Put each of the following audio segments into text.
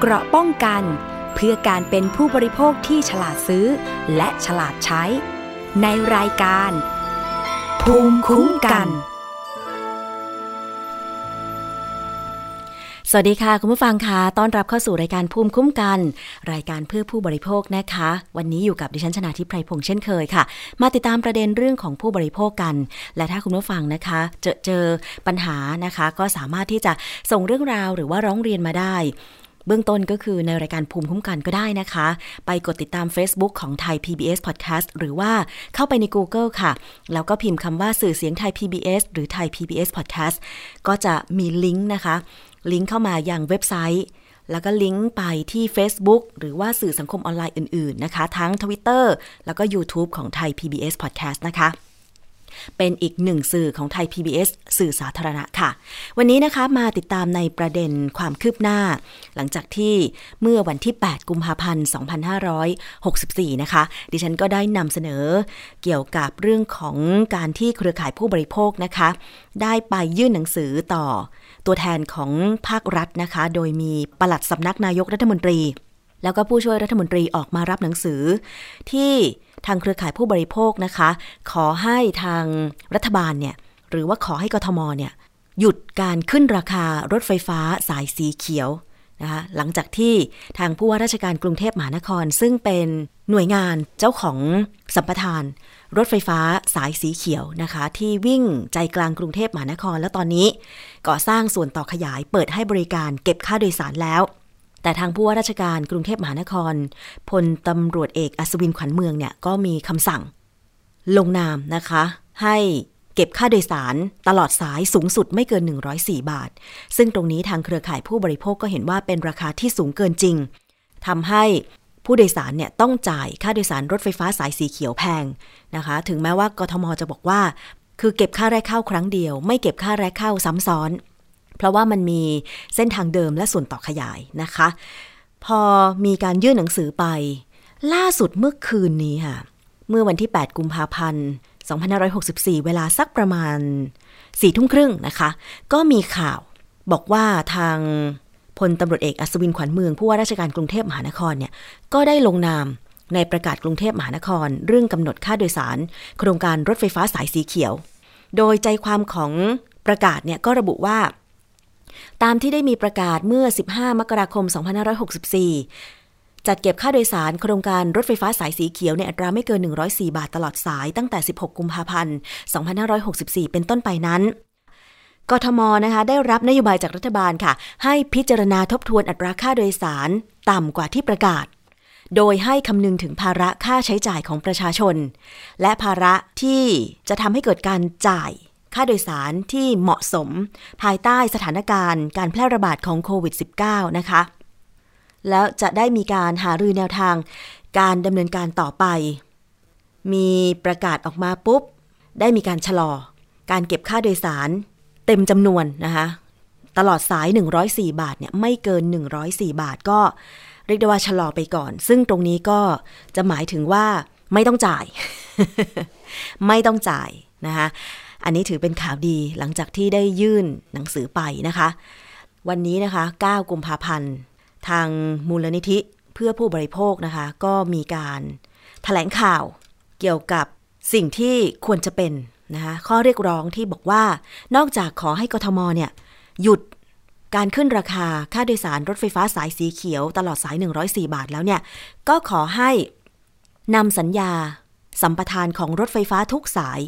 เกราะป้องกัน เพื่อการเป็นผู้บริโภคที่ฉลาดซื้อ และฉลาดใช้ ในรายการ ภูมิคุ้มกัน สวัสดีค่ะ คุณผู้ฟังคะต้อนรับเข้าสู่รายการภูมิคุ้มกัน รายการเพื่อผู้บริโภคนะคะ วันนี้อยู่กับดิฉันชนาทิพไพรพงษ์เช่นเคยค่ะ มาติดตามประเด็นเรื่องของผู้บริโภคกัน และถ้าคุณผู้ฟังนะคะ เจอเจอปัญหานะคะ ก็สามารถที่จะส่งเรื่องราวหรือว่าร้องเรียนมาได้ เบื้องต้นก็คือในรายการภูมิคุ้มกันก็ได้นะคะ ไปกดติดตาม Facebook ของไทย PBS Podcast หรือว่าเข้าไปใน Google ค่ะ แล้วก็พิมพ์คำว่าสื่อเสียงไทย PBS หรือไทย PBS Podcast ก็จะมีลิงก์นะคะ ลิงก์เข้ามายังเว็บไซต์แล้วก็ลิงก์ไปที่ Facebook หรือว่าสื่อสังคมออนไลน์อื่น ๆ นะคะ ทั้ง Twitter แล้วก็ YouTube ของไทย PBS Podcast นะคะ เป็นอีกหนึ่งสื่อของไทย PBS สื่อสาธารณะค่ะ วันนี้นะคะมาติดตามในประเด็นความคืบหน้า หลังจากที่เมื่อวันที่ 8 กุมภาพันธ์ 2564 นะคะ ดิฉันก็ได้นำเสนอเกี่ยวกับเรื่องของการที่เครือข่ายผู้บริโภคนะคะ ได้ไปยื่นหนังสือต่อตัวแทนของภาครัฐนะคะ โดยมีปลัดสำนักนายกรัฐมนตรี แล้วก็ผู้ช่วยรัฐมนตรีออกมารับหนังสือ ที่ทางเครือข่ายผู้บริโภคนะคะ ขอให้ทางรัฐบาลเนี่ยหรือว่าขอให้กทมเนี่ยหยุดการขึ้นราคารถไฟฟ้าสายสีเขียวนะคะหลังจากที่ทางผู้ว่าราชการกรุงเทพมหานคร ซึ่งเป็นหน่วยงานเจ้าของสัมปทาน รถไฟฟ้าสายสีเขียวนะคะ ที่วิ่งใจกลางกรุงเทพมหานคร แล้วตอนนี้ก่อสร้างส่วนต่อขยายเปิดให้บริการเก็บค่าโดยสารแล้ว แต่ทางผู้ว่าราชการกรุงเทพมหานครพลตำรวจเอกอัศวินขวัญเมืองเนี่ยก็มีคำสั่ง ลงนามนะคะ ให้เก็บค่าโดยสารตลอดสายสูงสุดไม่เกิน 104 บาท ซึ่งตรงนี้ทางเครือข่ายผู้บริโภคก็เห็นว่าเป็นราคาที่สูงเกินจริงทำให้ผู้โดยสารเนี่ยต้องจ่ายค่าโดยสารรถไฟฟ้าสายสีเขียวแพงนะคะ ถึงแม้ว่ากทมจะบอกว่า คือเก็บค่าแรกเข้าครั้งเดียว ไม่เก็บค่าแรกเข้าซ้ำซ้อน เพราะว่ามันมีเส้นทางเดิมและส่วนต่อขยายนะคะ พอมีการยื่นหนังสือไป ล่าสุดเมื่อคืนนี้ค่ะ เมื่อวันที่ 8 กุมภาพันธ์ 2564 เวลาสักประมาณ4ทุ่มครึ่งนะคะ ก็มีข่าวบอกว่าทางพลตำรวจเอกอัศวินขวัญเมืองผู้ว่าราชการกรุงเทพมหานครเนี่ยก็ได้ลงนามในประกาศกรุงเทพมหานคร เรื่องกำหนดค่าโดยสาร โครงการรถไฟฟ้าสายสีเขียว โดยใจความของประกาศเนี่ยก็ระบุว่า ตามที่ได้มีประกาศเมื่อ 15 มกราคม 2564 จัดเก็บค่าโดยสารโครงการรถไฟฟ้าสายสีเขียวในอัตราไม่เกิน 104 บาทตลอดสายตั้งแต่ 16 กุมภาพันธ์ 2564 เป็นต้นไปนั้นกทมนะคะได้รับนโยบายจากรัฐบาลค่ะ ให้พิจารณาทบทวนอัตราค่าโดยสารต่ำกว่าที่ประกาศ โดยให้คำนึงถึงภาระค่าใช้จ่ายของประชาชน และภาระที่จะทำให้เกิดการจ่าย ค่าโดยสารที่เหมาะสม ภายใต้สถานการณ์การแพร่ระบาดของโควิด -19 นะคะ แล้วจะได้มีการหารือแนวทางการดำเนินการต่อไป มีประกาศออกมาปุ๊บ ได้มีการชะลอ การเก็บค่าโดยสารเต็มจำนวนนะคะตลอดสาย 104 บาทเนี่ยไม่เกิน 104 บาทก็เรียกได้ว่าชะลอไปก่อน ซึ่งตรงนี้ก็จะหมายถึงว่าไม่ต้องจ่าย ไม่ต้องจ่ายนะคะ อันนี้ถือเป็นข่าวดีหลังจากที่ได้ยื่นหนังสือไปนะคะ วันนี้นะคะ 9 กุมภาพันธ์ ทางมูลนิธิเพื่อผู้บริโภคนะคะ ก็มีการถแถลงข่าวเกี่ยวกับสิ่งที่ควรจะเป็นนะคะข้อเรียกร้องที่บอกว่านอกจากขอให้กทมเนี่ยหยุดการขึ้นราคาค่าโดยสารรถไฟฟ้าสายสีเขียวตลอดสาย 104 บาทแล้วเนี่ย ก็ขอให้นำสัญญาสัมปทานของรถไฟฟ้าทุกสาย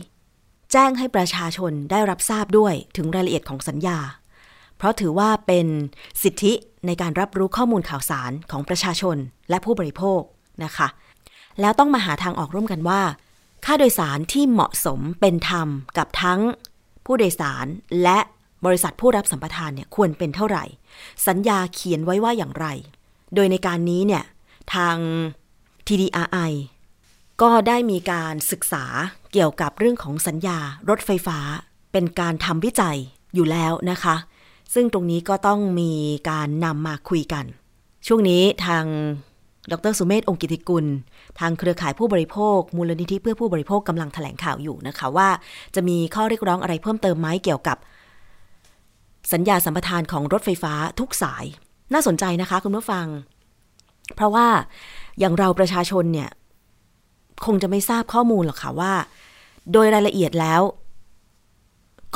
แจ้งให้ประชาชนได้รับทราบด้วยถึงรายละเอียดของสัญญา เพราะถือว่าเป็นสิทธิในการรับรู้ข้อมูลข่าวสารของประชาชนและผู้บริโภคนะคะ แล้วต้องมาหาทางออกร่วมกันว่า ค่าโดยสารที่เหมาะสมเป็นธรรมกับทั้งผู้โดยสารและบริษัทผู้รับสัมปทานเนี่ยควรเป็นเท่าไหร่ สัญญาเขียนไว้ว่าอย่างไร โดยในการนี้เนี่ยทาง TDRI ก็ได้มีการศึกษา เกี่ยวกับเรื่องของสัญญารถไฟฟ้า เป็นการทำวิจัยอยู่แล้วนะคะ ซึ่งตรงนี้ก็ต้องมีการนำมาคุยกัน ช่วงนี้ทางดรสุเมธองค์กิติกุล ทางเครือข่ายผู้บริโภค มูลนิธิเพื่อผู้บริโภคกำลังแถลงข่าวอยู่นะคะว่า จะมีข้อเรียกร้องอะไรเพิ่มเติมไหมเกี่ยวกับ สัญญาสัมปทานของรถไฟฟ้าทุกสาย น่าสนใจนะคะคุณผู้ฟัง เพราะว่าอย่างเราประชาชนเนี่ย คงจะไม่ทราบข้อมูลหรอกค่ะว่า โดยรายละเอียดแล้ว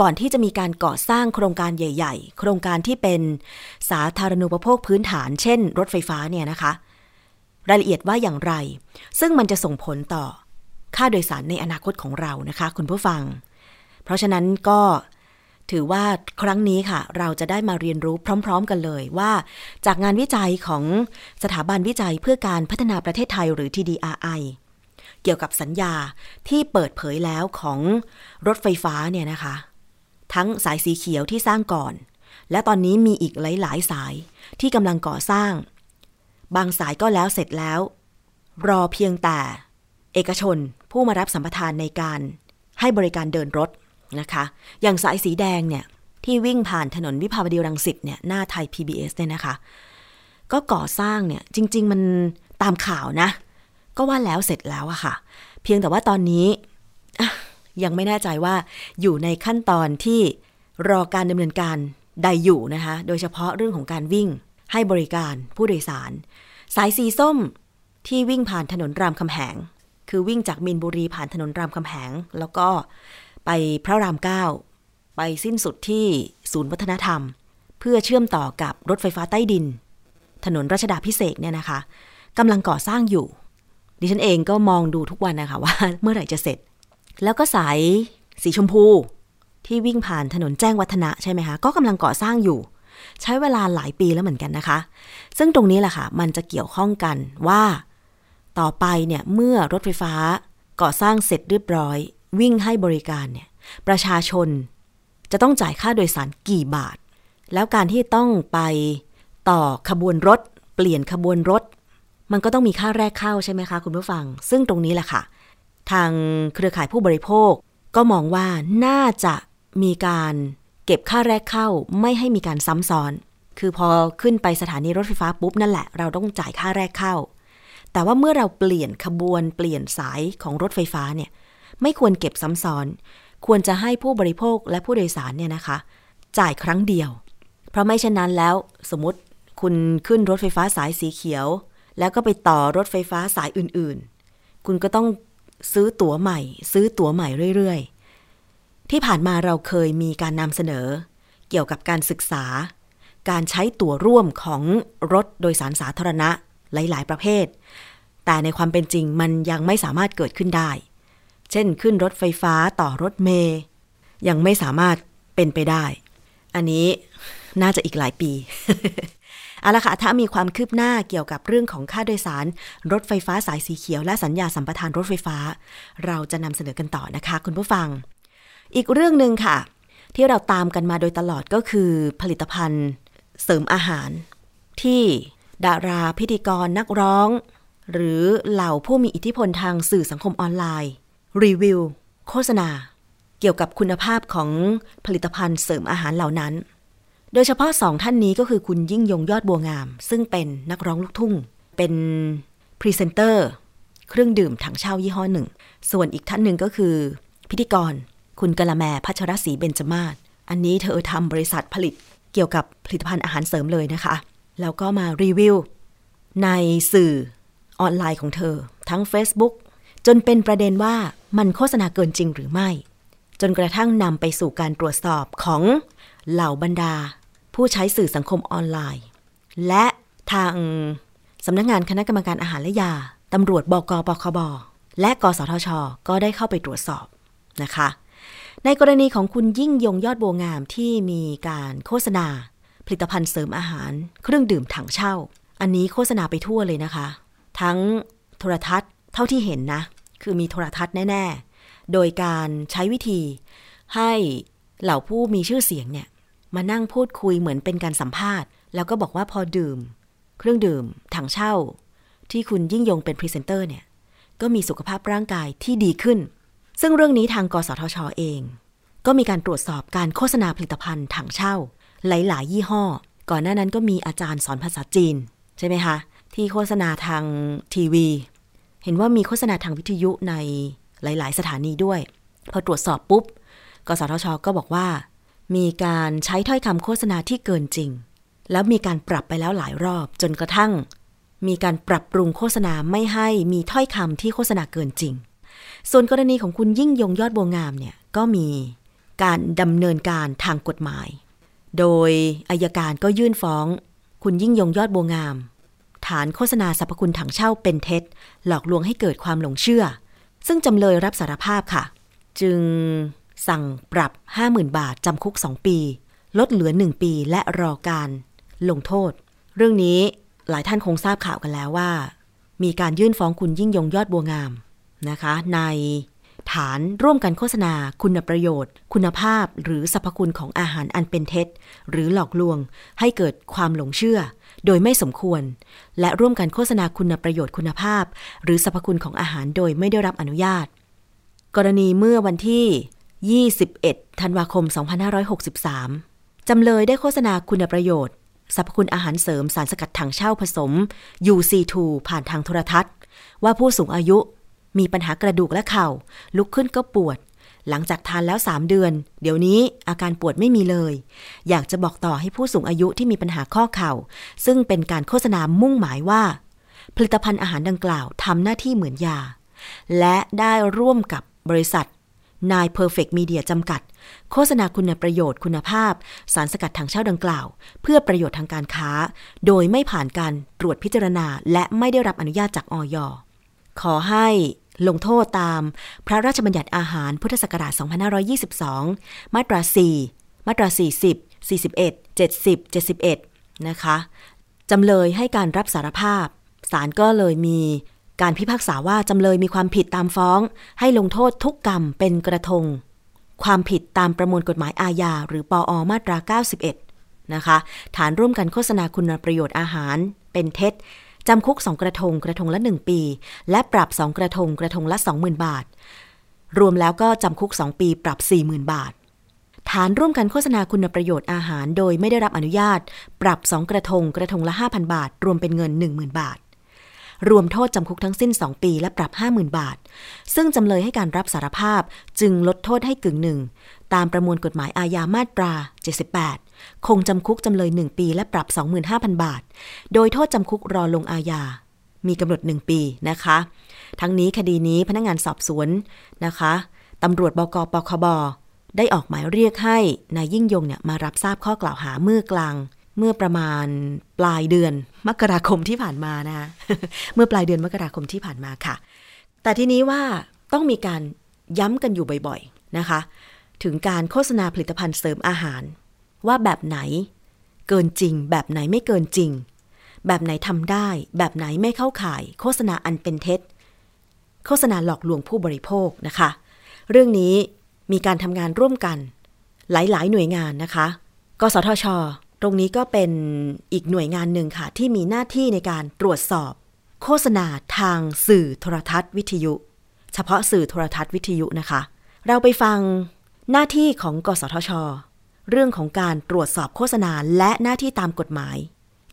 ก่อนที่จะมีการก่อสร้างโครงการใหญ่ ๆ โครงการที่เป็นสาธารณูปโภคพื้นฐาน เช่น รถไฟฟ้าเนี่ยนะคะ รายละเอียดว่าอย่างไร ซึ่งมันจะส่งผลต่อค่าโดยสารในอนาคตของเรานะคะ คุณผู้ฟัง เพราะฉะนั้นก็ถือว่าครั้งนี้ค่ะ เราจะได้มาเรียนรู้พร้อม ๆ กันเลยว่า จากงานวิจัยของสถาบันวิจัยเพื่อการพัฒนาประเทศไทยหรือ TDRI เกี่ยวกับสัญญาที่เปิดเผยแล้วของรถไฟฟ้าเนี่ยนะคะ ทั้งสายสีเขียวที่สร้างก่อน และตอนนี้มีอีกหลาย ๆ สายที่กำลังก่อสร้าง บางสายก็แล้วเสร็จแล้ว รอเพียงแต่ เอกชนผู้มารับสัมปทานในการให้บริการเดินรถนะคะ อย่างสายสีแดงเนี่ยที่วิ่งผ่านถนนวิภาวดีรังสิตเนี่ยหน้าไทย PBS เนี่ยนะคะ ก็ก่อสร้างเนี่ยจริง ๆ มันตามข่าวนะ ก็ว่าแล้วเสร็จแล้วอะค่ะ เพียงแต่ว่าตอนนี้ยังไม่แน่ใจว่าอยู่ในขั้นตอนที่รอการดำเนินการใดอยู่นะคะ โดยเฉพาะเรื่องของการวิ่งให้บริการผู้โดยสาร สายสีส้มที่วิ่งผ่านถนนรามคำแหง คือวิ่งจากมินบุรีผ่านถนนรามคำแหง แล้วก็ไปพระรามเก้าไปสิ้นสุดที่ศูนย์วัฒนธรรม เพื่อเชื่อมต่อกับรถไฟฟ้าใต้ดิน ถนนรัชดาพิเศษเนี่ยนะคะกำลังก่อสร้างอยู่ ดิฉันเองก็มองดูทุกวันนะคะว่าเมื่อไหร่จะเสร็จ แล้วก็สายสีชมพู ที่วิ่งผ่านถนนแจ้งวัฒนะใช่ไหมคะ ก็กำลังก่อสร้างอยู่ ใช้เวลาหลายปีแล้วเหมือนกันนะคะ ซึ่งตรงนี้แหละค่ะ มันจะเกี่ยวข้องกันว่า ต่อไปเนี่ยเมื่อรถไฟฟ้าก่อสร้างเสร็จเรียบร้อย วิ่งให้บริการเนี่ยประชาชนจะต้องจ่ายค่าโดยสารกี่บาท แล้วการที่ต้องไปต่อขบวนรถ เปลี่ยนขบวนรถ มันก็ต้องมีค่าแรกเข้าใช่ไหมคะคุณผู้ฟัง ซึ่งตรงนี้แหละค่ะ ทางเครือข่ายผู้บริโภค ก็มองว่าน่าจะมีการเก็บค่าแรกเข้าไม่ให้มีการซ้ำซ้อน คือพอขึ้นไปสถานีรถไฟฟ้าปุ๊บนั่นแหละ เราต้องจ่ายค่าแรกเข้า แต่ว่าเมื่อเราเปลี่ยนขบวนเปลี่ยนสายของรถไฟฟ้าเนี่ยไม่ควรเก็บซ้ำซ้อน ควรจะให้ผู้บริโภคและผู้โดยสารเนี่ยนะคะ จ่ายครั้งเดียว เพราะไม่เช่นนั้นแล้วสมมติคุณขึ้นรถไฟฟ้าสายสีเขียว แล้วก็ไปต่อรถไฟฟ้าสายอื่นๆ คุณก็ต้องซื้อตั๋วใหม่ ซื้อตั๋วใหม่เรื่อยๆ ที่ผ่านมาเราเคยมีการนำเสนอ เกี่ยวกับการศึกษา การใช้ตั๋วร่วมของรถโดยสารสาธารณะหลายๆ ประเภท แต่ในความเป็นจริงมันยังไม่สามารถเกิดขึ้นได้ เช่นขึ้นรถไฟฟ้าต่อรถเมย์ยังไม่สามารถเป็นไปได้ อันนี้น่าจะอีกหลายปี เอาละค่ะ ถ้ามีความคืบหน้าเกี่ยวกับเรื่องของค่าโดยสาร รถไฟฟ้าสายสีเขียวและสัญญาสัมปทานรถไฟฟ้า เราจะนำเสนอกันต่อนะคะ คุณผู้ฟัง อีกเรื่องหนึ่งค่ะ ที่เราตามกันมาโดยตลอดก็คือ ผลิตภัณฑ์ เสริมอาหาร ที่ดาราพิธีกรนักร้อง หรือเหล่าผู้มีอิทธิพลทางสื่อสังคมออนไลน์ รีวิว โฆษณา เกี่ยวกับคุณภาพของผลิตภัณฑ์เสริมอาหารเหล่านั้น โดยเฉพาะสองท่านนี้ก็คือคุณยิ่งยงยอดบัวงาม ซึ่งเป็นนักร้องลูกทุ่ง เป็นพรีเซนเตอร์เครื่องดื่มถั่งเช่ายี่ห้อหนึ่ง ส่วนอีกท่านหนึ่งก็คือ พิธีกร คุณกาละแมร์พัชรศรีเบญจมาศอันนี้เธอทำบริษัทผลิตเกี่ยวกับผลิตภัณฑ์อาหารเสริมเลยนะคะ แล้วก็มารีวิวในสื่อออนไลน์ของเธอ ทั้ง Facebook จนเป็นประเด็นว่ามันโฆษณาเกินจริงหรือไม่ จนกระทั่งนำไปสู่การตรวจสอบของเหล่าบรรดา ผู้ใช้สื่อสังคมออนไลน์ และทางสำนักงงานคณะกรรมการอาหารและยาตำรวจบกปคบ และกสทช ก็ได้เข้าไปตรวจสอบนะคะ ในกรณีของคุณยิ่งยงยอดโบงามที่มีการโฆษณา ผลิตภัณฑ์เสริมอาหาร เครื่องดื่มถั่งเช่า อันนี้โฆษณาไปทั่วเลยนะคะ ทั้งโทรทัศน์เท่าที่เห็นนะ คือมีโทรทัศน์แน่ ๆ โดยการใช้วิธีให้เหล่าผู้มีชื่อเสียงเนี่ย มานั่งพูดคุยเหมือนเป็นการสัมภาษณ์ แล้วก็บอกว่าพอดื่ม เครื่องดื่ม ถั่งเช่า ที่คุณยิ่งยงเป็นพรีเซนเตอร์เนี่ย ก็มีสุขภาพร่างกายที่ดีขึ้น ซึ่งเรื่องนี้ทางกสทชอเอง ก็มีการตรวจสอบการโฆษณาผลิตภัณฑ์ถังเช่า หลาย ๆ ยี่ห้อ ก่อนหน้านั้นก็มีอาจารย์สอนภาษาจีน ใช่ไหมคะ ที่โฆษณาทางทีวี เห็นว่ามีโฆษณาทางวิทยุในหลาย ๆ สถานีด้วย พอตรวจสอบปุ๊บ กสทช ก็บอกว่า มีการใช้ถ้อยคำโฆษณาที่เกินจริง แล้วมีการปรับไปแล้วหลายรอบ จนกระทั่ง มีการปรับปรุงโฆษณาไม่ให้มีถ้อยคำที่โฆษณาเกินจริง ส่วนกรณีของคุณยิ่งยงยอดบัวงามเนี่ยก็มีการดำเนินการทางกฎหมาย โดยอายการก็ยื่นฟ้อง คุณยิ่งยงยอดบัวงาม ฐานโฆษณาสรรพคุณถังเช่าเป็นเท็จ หลอกลวงให้เกิดความหลงเชื่อ ซึ่งจำเลยรับสารภาพค่ะ จึง สั่งปรับ 50,000 บาทจำคุก 2 ปี ลดเหลือ 1 ปีและรอการ ลงโทษ เรื่องนี้หลายท่านคงทราบข่าวกันแล้วว่า มีการยื่นฟ้องคุณยิ่งยงยอดบัวงามนะคะ ในฐานร่วมกันโฆษณา คุณประโยชน์ คุณภาพหรือสรรพคุณของอาหารอันเป็นเท็จ หรือหลอกลวง ให้เกิดความหลงเชื่อ โดยไม่สมควร และร่วมกันโฆษณาคุณประโยชน์คุณภาพ หรือสรรพคุณของอาหารโดยไม่ได้รับอนุญาต กรณีเมื่อวันที่ 21 ธันวาคม 2563 จำเลยได้โฆษณาคุณประโยชน์สรรพคุณอาหารเสริมสารสกัดถังเช่าผสม UC2 ผ่านทางโทรทัศน์ ว่าผู้สูงอายุมีปัญหากระดูกและเข่า ลุกขึ้นก็ปวด หลังจากทานแล้ว 3 เดือน เดี๋ยวนี้อาการปวดไม่มีเลย อยากจะบอกต่อให้ผู้สูงอายุที่มีปัญหาข้อเข่า ซึ่งเป็นการโฆษณามุ่งหมายว่า ผลิตภัณฑ์อาหารดังกล่าวทำหน้าที่เหมือนยา และได้ร่วมกับบริษัท นาย Perfect Media จำกัด โฆษณาคุณประโยชน์คุณภาพ สารสกัดถังเช่าดังกล่าว เพื่อประโยชน์ทางการค้า โดยไม่ผ่านการตรวจพิจารณา และไม่ได้รับอนุญาตจากอย ขอให้ลงโทษตามพระราชบัญญัติอาหารพุทธศักราช 2522 มาตรา 4 มาตรา 40 41 70 71 นะคะจำเลยให้การรับสารภาพศาลก็เลยมี การพิพากษาว่าจำเลยมีความผิดตามฟ้อง ให้ลงโทษทุกกรรมเป็นกระทง ความผิดตามประมวลกฎหมายอาญาหรือปออมาตรา 91 นะคะ ฐานร่วมกันโฆษณาคุณประโยชน์อาหาร เป็นเท็จจำคุก 2 กระทง กระทงละ 1 ปี และปรับ 2 กระทง กระทงละ 20,000 บาท รวมแล้วก็จำคุก 2 ปีปรับ 40,000 บาท ฐานร่วมกันโฆษณาคุณประโยชน์อาหาร โดยไม่ได้รับอนุญาต ปรับ 2 กระทง กระทงละ 5,000 บาท รวมเป็นเงิน 10,000 บาท รวมโทษจำคุกทั้งสิ้น 2 ปีและปรับ 50,000 บาท ซึ่งจำเลยให้การรับสารภาพจึงลดโทษให้กึ่งหนึ่ง ตามประมวลกฎหมายอาญามาตรา 78 คงจำคุกจำเลย 1 ปีและปรับ 25,000 บาท โดยโทษจำคุกรอลงอาญา มีกำหนด 1 ปีนะคะ ทั้งนี้คดีนี้พนักงงานสอบสวนนะคะตำรวจบกปคบได้ออกหมายเรียกให้นายยิ่งยงเนี่ยมารับทราบข้อกล่าวหาเมื่อกลาง เมื่อประมาณปลายเดือนมกราคมที่ผ่านมานะเมื่อปลายเดือนมกราคมที่ผ่านมาค่ะ แต่ทีนี้ว่าต้องมีการย้ำกันอยู่บ่อยๆนะคะ ถึงการโฆษณาผลิตภัณฑ์เสริมอาหาร ว่าแบบไหนเกินจริง แบบไหนไม่เกินจริง แบบไหนทำได้ แบบไหนไม่เข้าข่าย โฆษณาอันเป็นเท็จ โฆษณาหลอกลวงผู้บริโภคนะคะ เรื่องนี้มีการทำงานร่วมกัน หลายๆ หน่วยงานนะคะ กสทช ตรงนี้ก็เป็นอีกหน่วยงานหนึ่งค่ะ ที่มีหน้าที่ในการตรวจสอบ โฆษณาทางสื่อโทรทัศน์วิทยุ เฉพาะสื่อโทรทัศน์วิทยุนะคะ เราไปฟังหน้าที่ของกสทช เรื่องของการตรวจสอบโฆษณาและหน้าที่ตามกฎหมาย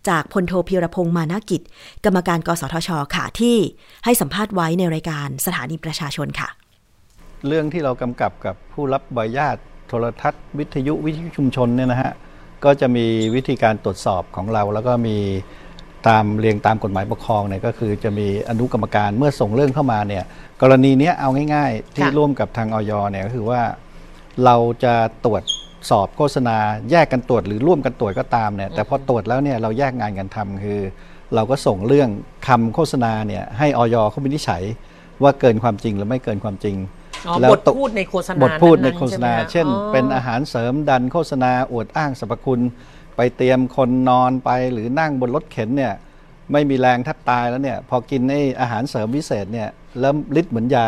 จากพลโทพีรพงษ์มานากิจ กรรมการกสทชค่ะที่ให้สัมภาษณ์ไว้ในรายการสถานีประชาชนค่ะ เรื่องที่เรากำกับกับผู้รับใบญาตโทรทัศน์วิทยุวิทยุชุมชนเนี่ยนะฮะ ก็จะมีวิธีการตรวจสอบของเรา แล้วก็มีตามเรียงตามกฎหมายปกครองเนี่ยก็คือจะมีอนุกรรมการเมื่อส่งเรื่องเข้ามาเนี่ยกรณีนี้เอาง่ายๆ ที่ร่วมกับทางออยเนี่ยก็คือว่าเราจะตรวจสอบโฆษณาแยกกันตรวจหรือร่วมกันตรวจก็ตามเนี่ยแต่พอตรวจแล้วเนี่ยเราแยกงานกันทำคือ เราก็ส่งเรื่องคำโฆษณาเนี่ยให้ออยเขาวินิจฉัยว่าเกินความจริงหรือไม่เกินความจริง บทพูดในโฆษณาบทพูดในโฆษณาใช่ไหมคะเช่นอ๋อเป็นอาหารเสริมดันโฆษณาอวดอ้างสรรพคุณ ไปเตรียมคนนอนไปหรือนั่งบนรถเข็นเนี่ยไม่มีแรงแทับตายแล้วเนี่ยพอกินไอ้อาหารเสริมวิเศษเนี่ยแล้วฤทธิ์เหมือนยา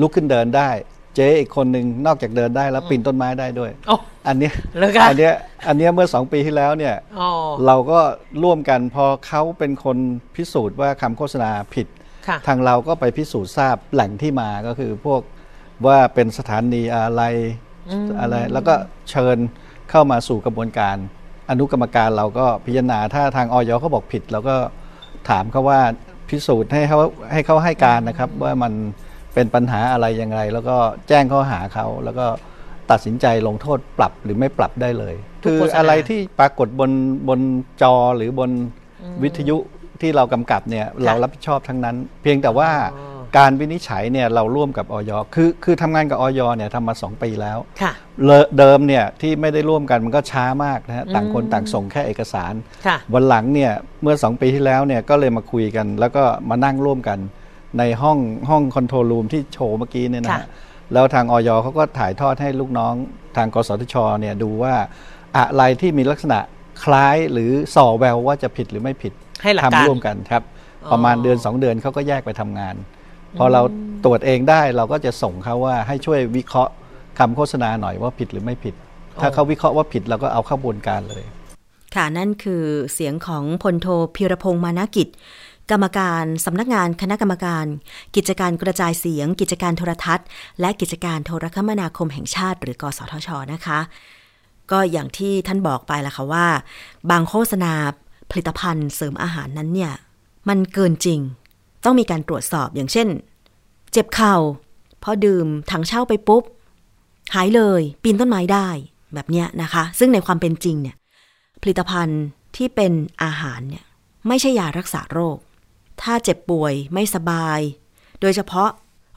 ลุกขึ้นเดินได้ เจ๊อีกคนหนึ่งนอกจากเดินได้แล้วปีนต้นไม้ได้ด้วยโอ้อันเนี้ยเหรอคะอันเนี้ยอันเนี้ยเมื่อสองปีที่แล้วเนี่ยอ๋อเราก็ร่วมกันพอเขาเป็นคนพิสูจน์ว่าคำโฆษณาผิดค่ะทางเราก็ไปพิสูจน์ทราบแหล่งที่มาก็คือพวก ว่าเป็นสถานีอะไรอะไร แล้วก็เชิญเข้ามาสู่กระบวนการ อนุกรรมการเราก็พิจารณาถ้าทางออยเขาบอกผิดเราก็ถามเขาว่าพิสูจน์ให้เขาให้เขาให้การนะครับ ว่ามันเป็นปัญหาอะไรยังไงแล้วก็แจ้งข้อหาเขาแล้วก็ตัดสินใจลงโทษปรับหรือไม่ปรับได้เลยทุกคือโฆษณาอะไรที่ปรากฏบนบนจอหรือบนวิทยุที่เรากำกับเนี่ยเรารับผิดชอบทั้งนั้น เพียงแต่ว่าอ๋อ การวินิจฉัยเนี่ยเราร่วมกับออยคือคือทำงานกับออยเนี่ยทำมา 2 ปีแล้วค่ะ เลเดิมเนี่ยที่ไม่ได้ร่วมกันมันก็ช้ามากนะฮะต่างคนต่างส่งแค่เอกสาร ค่ะ วันหลังเนี่ยเมื่อ 2 ปีที่แล้วเนี่ยก็เลยมาคุยกัน แล้วก็มานั่งร่วมกันในห้องห้องคอนโทรลรูมที่โชว์เมื่อกี้เนี่ยนะค่ะ ฮะแล้วทางออยเขาก็ถ่ายทอดให้ลูกน้องทางกสทชเนี่ยดูว่าอะไรที่มีลักษณะคล้ายหรือส่อแววว่าจะผิดหรือไม่ผิดให้หลักการ ทำร่วมกันครับอ๋อประมาณเดือน 2 เดือนเขาก็แยกไปทำงาน พอเราตรวจเองได้เราก็จะส่งเขาว่าให้ช่วยวิเคราะห์คำโฆษณาหน่อยว่าผิดหรือไม่ผิด ถ้าเขาวิเคราะห์ว่าผิดเราก็เอาเข้าบวนการเลย ค่ะนั่นคือเสียงของพลโทพีรพงษ์มานากิจ กรรมการสำนักงานคณะกรรมการ กิจการกระจายเสียง กิจการโทรทัศน์ และกิจการโทรคมนาคมแห่งชาติ หรือกสทชนะคะ ก็อย่างที่ท่านบอกไปแล้วค่ะว่า บางโฆษณาผลิตภัณฑ์เสริมอาหารนั้นเนี่ยมันเกินจริง ต้องมีการตรวจสอบอย่างเช่น เจ็บเข่าพอดื่มถังเช่าไปปุ๊บ หายเลยปีนต้นไม้ได้แบบเนี้ยนะคะ ซึ่งในความเป็นจริงเนี่ยผลิตภัณฑ์ที่เป็นอาหารเนี่ยไม่ใช่ยารักษาโรค ถ้าเจ็บป่วยไม่สบาย โดยเฉพาะ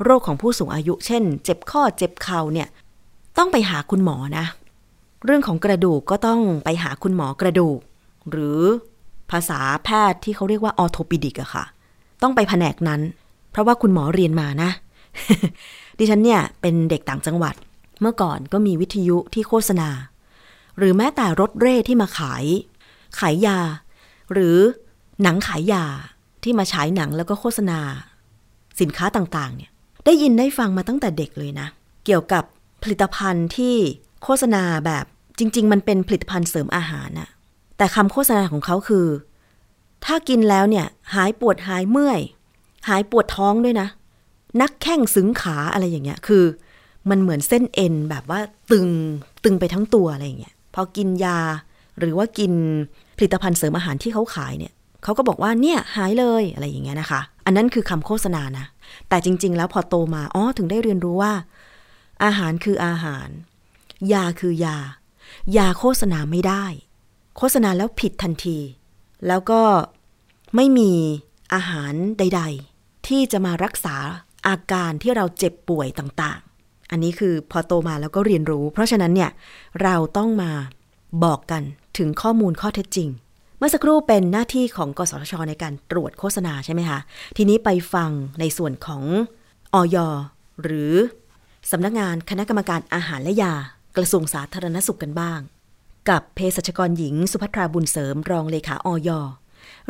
โรคของผู้สูงอายุ เช่น เจ็บข้อเจ็บเข่าเนี่ยต้องไปหาคุณหมอนะ เรื่องของกระดูกก็ต้องไปหาคุณหมอกระดูก หรือภาษาแพทย์ที่เขาเรียกว่าออโทปิดิกอะค่ะ ต้องไปแผนกนั้น เพราะว่าคุณหมอเรียนมานะ ดิฉันเนี่ยเป็นเด็กต่างจังหวัด เมื่อก่อนก็มีวิทยุที่โฆษณา หรือแม้แต่รถเร่ที่มาขาย ขายยา หรือหนังขายยาที่มาฉายหนังแล้วก็โฆษณา สินค้าต่างๆ เนี่ย ได้ยินได้ฟังมาตั้งแต่เด็กเลยนะ เกี่ยวกับผลิตภัณฑ์ที่โฆษณาแบบจริง ๆ มันเป็นผลิตภัณฑ์เสริมอาหารน่ะแต่คำโฆษณาของเขาคือ ถ้ากินแล้วเนี่ยหายปวดหายเมื่อย หายปวดท้องด้วยนะ นักแข้งสึงขาอะไรอย่างเงี้ย คือ มันเหมือนเส้นเอ็นแบบว่าตึงตึงไปทั้งตัวอะไรอย่างเงี้ย พอกินยา หรือว่ากินผลิตภัณฑ์เสริมอาหารที่เขาขายเนี่ยเขาก็บอกว่าเนี่ยหายเลยอะไรอย่างเงี้ยนะคะ อันนั้นคือคำโฆษณานะ แต่จริง ๆ แล้วพอโตมาอ๋อถึงได้เรียนรู้ว่า อาหารคืออาหาร ยาคือยา ยาโฆษณาไม่ได้ โฆษณาแล้วผิดทันที แล้วก็ไม่มีอาหารใด ๆ ที่จะมารักษาอาการที่เราเจ็บป่วยต่างๆ อันนี้คือพอโตมาแล้วก็เรียนรู้ เพราะฉะนั้นเนี่ยเราต้องมาบอกกันถึงข้อมูลข้อเท็จจริง เมื่อสักครู่เป็นหน้าที่ของกสทช ในการตรวจโฆษณาใช่ไหมคะ ทีนี้ไปฟังในส่วนของออยหรือสำนักงานคณะกรรมการอาหารและยา กระทรวงสาธารณสุขกันบ้าง กับเภสัชกรหญิงสุภัทราบุญเสริมรองเลขาออย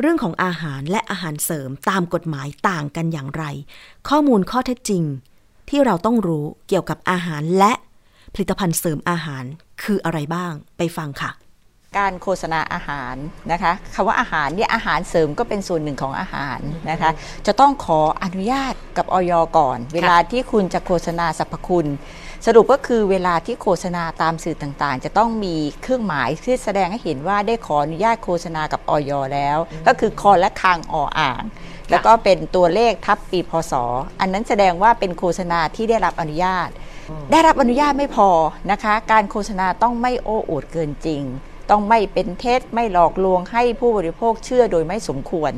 เรื่องของอาหารและอาหารเสริมตามกฎหมายต่างกันอย่างไร ข้อมูลข้อเท็จจริง ที่เราต้องรู้เกี่ยวกับอาหารและผลิตภัณฑ์เสริมอาหารคืออะไรบ้างไปฟังค่ะ การโฆษณาอาหารนะคะคำว่าอาหารเนี่ยอาหารเสริมก็เป็นส่วนหนึ่งของอาหารนะคะ จะต้องขออนุญาตกับออยก่อน เวลาที่คุณจะโฆษณาสรรพคุณ สรุปก็คือเวลาที่โฆษณาตามสื่อต่างๆ จะต้องมีเครื่องหมายที่แสดงให้เห็นว่าได้ขออนุญาตโฆษณากับออยแล้ว ก็คือคอและคางออ่าง แล้วก็เป็นตัวเลขทับปีพศ อันนั้นแสดงว่าเป็นโฆษณาที่ได้รับอนุญาต ได้รับอนุญาตไม่พอนะคะ การโฆษณาต้องไม่โอ้อวดเกินจริง ต้องไม่เป็นเท็จไม่หลอกลวงให้ผู้บริโภคเชื่อโดยไม่สมควร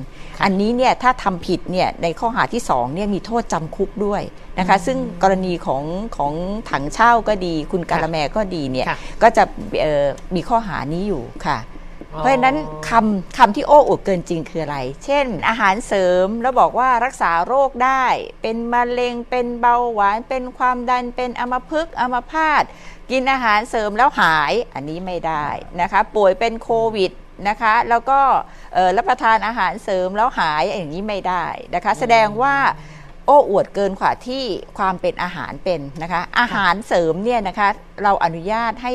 อันนี้เนี่ยถ้าทำผิดเนี่ยในข้อหาที่2เนี่ยมีโทษจำคุกด้วยนะคะซึ่งกรณีของของถังเช่าก็ดี คุณการะแมก็ดีเนี่ยค่ะก็จะเอ่อมีข้อหานี้อยู่ค่ะ เพราะฉะนั้นคำคำที่โอ้อวดเกินจริงคืออะไร เช่น อาหารเสริมแล้วบอกว่ารักษาโรคได้ เป็นมะเร็ง เป็นเบาหวาน เป็นความดัน เป็นอัมพฤกษ์อัมพาต กินอาหารเสริมแล้วหาย อันนี้ไม่ได้นะคะ ป่วยเป็นโควิดนะคะ แล้วก็เอ่อรับประทานอาหารเสริมแล้วหาย อย่างนี้ไม่ได้นะคะ แสดงว่าโอ้อวดเกินกว่าที่ความเป็นอาหารเป็นนะคะ อาหารเสริมเนี่ยนะคะ เราอนุญาตให้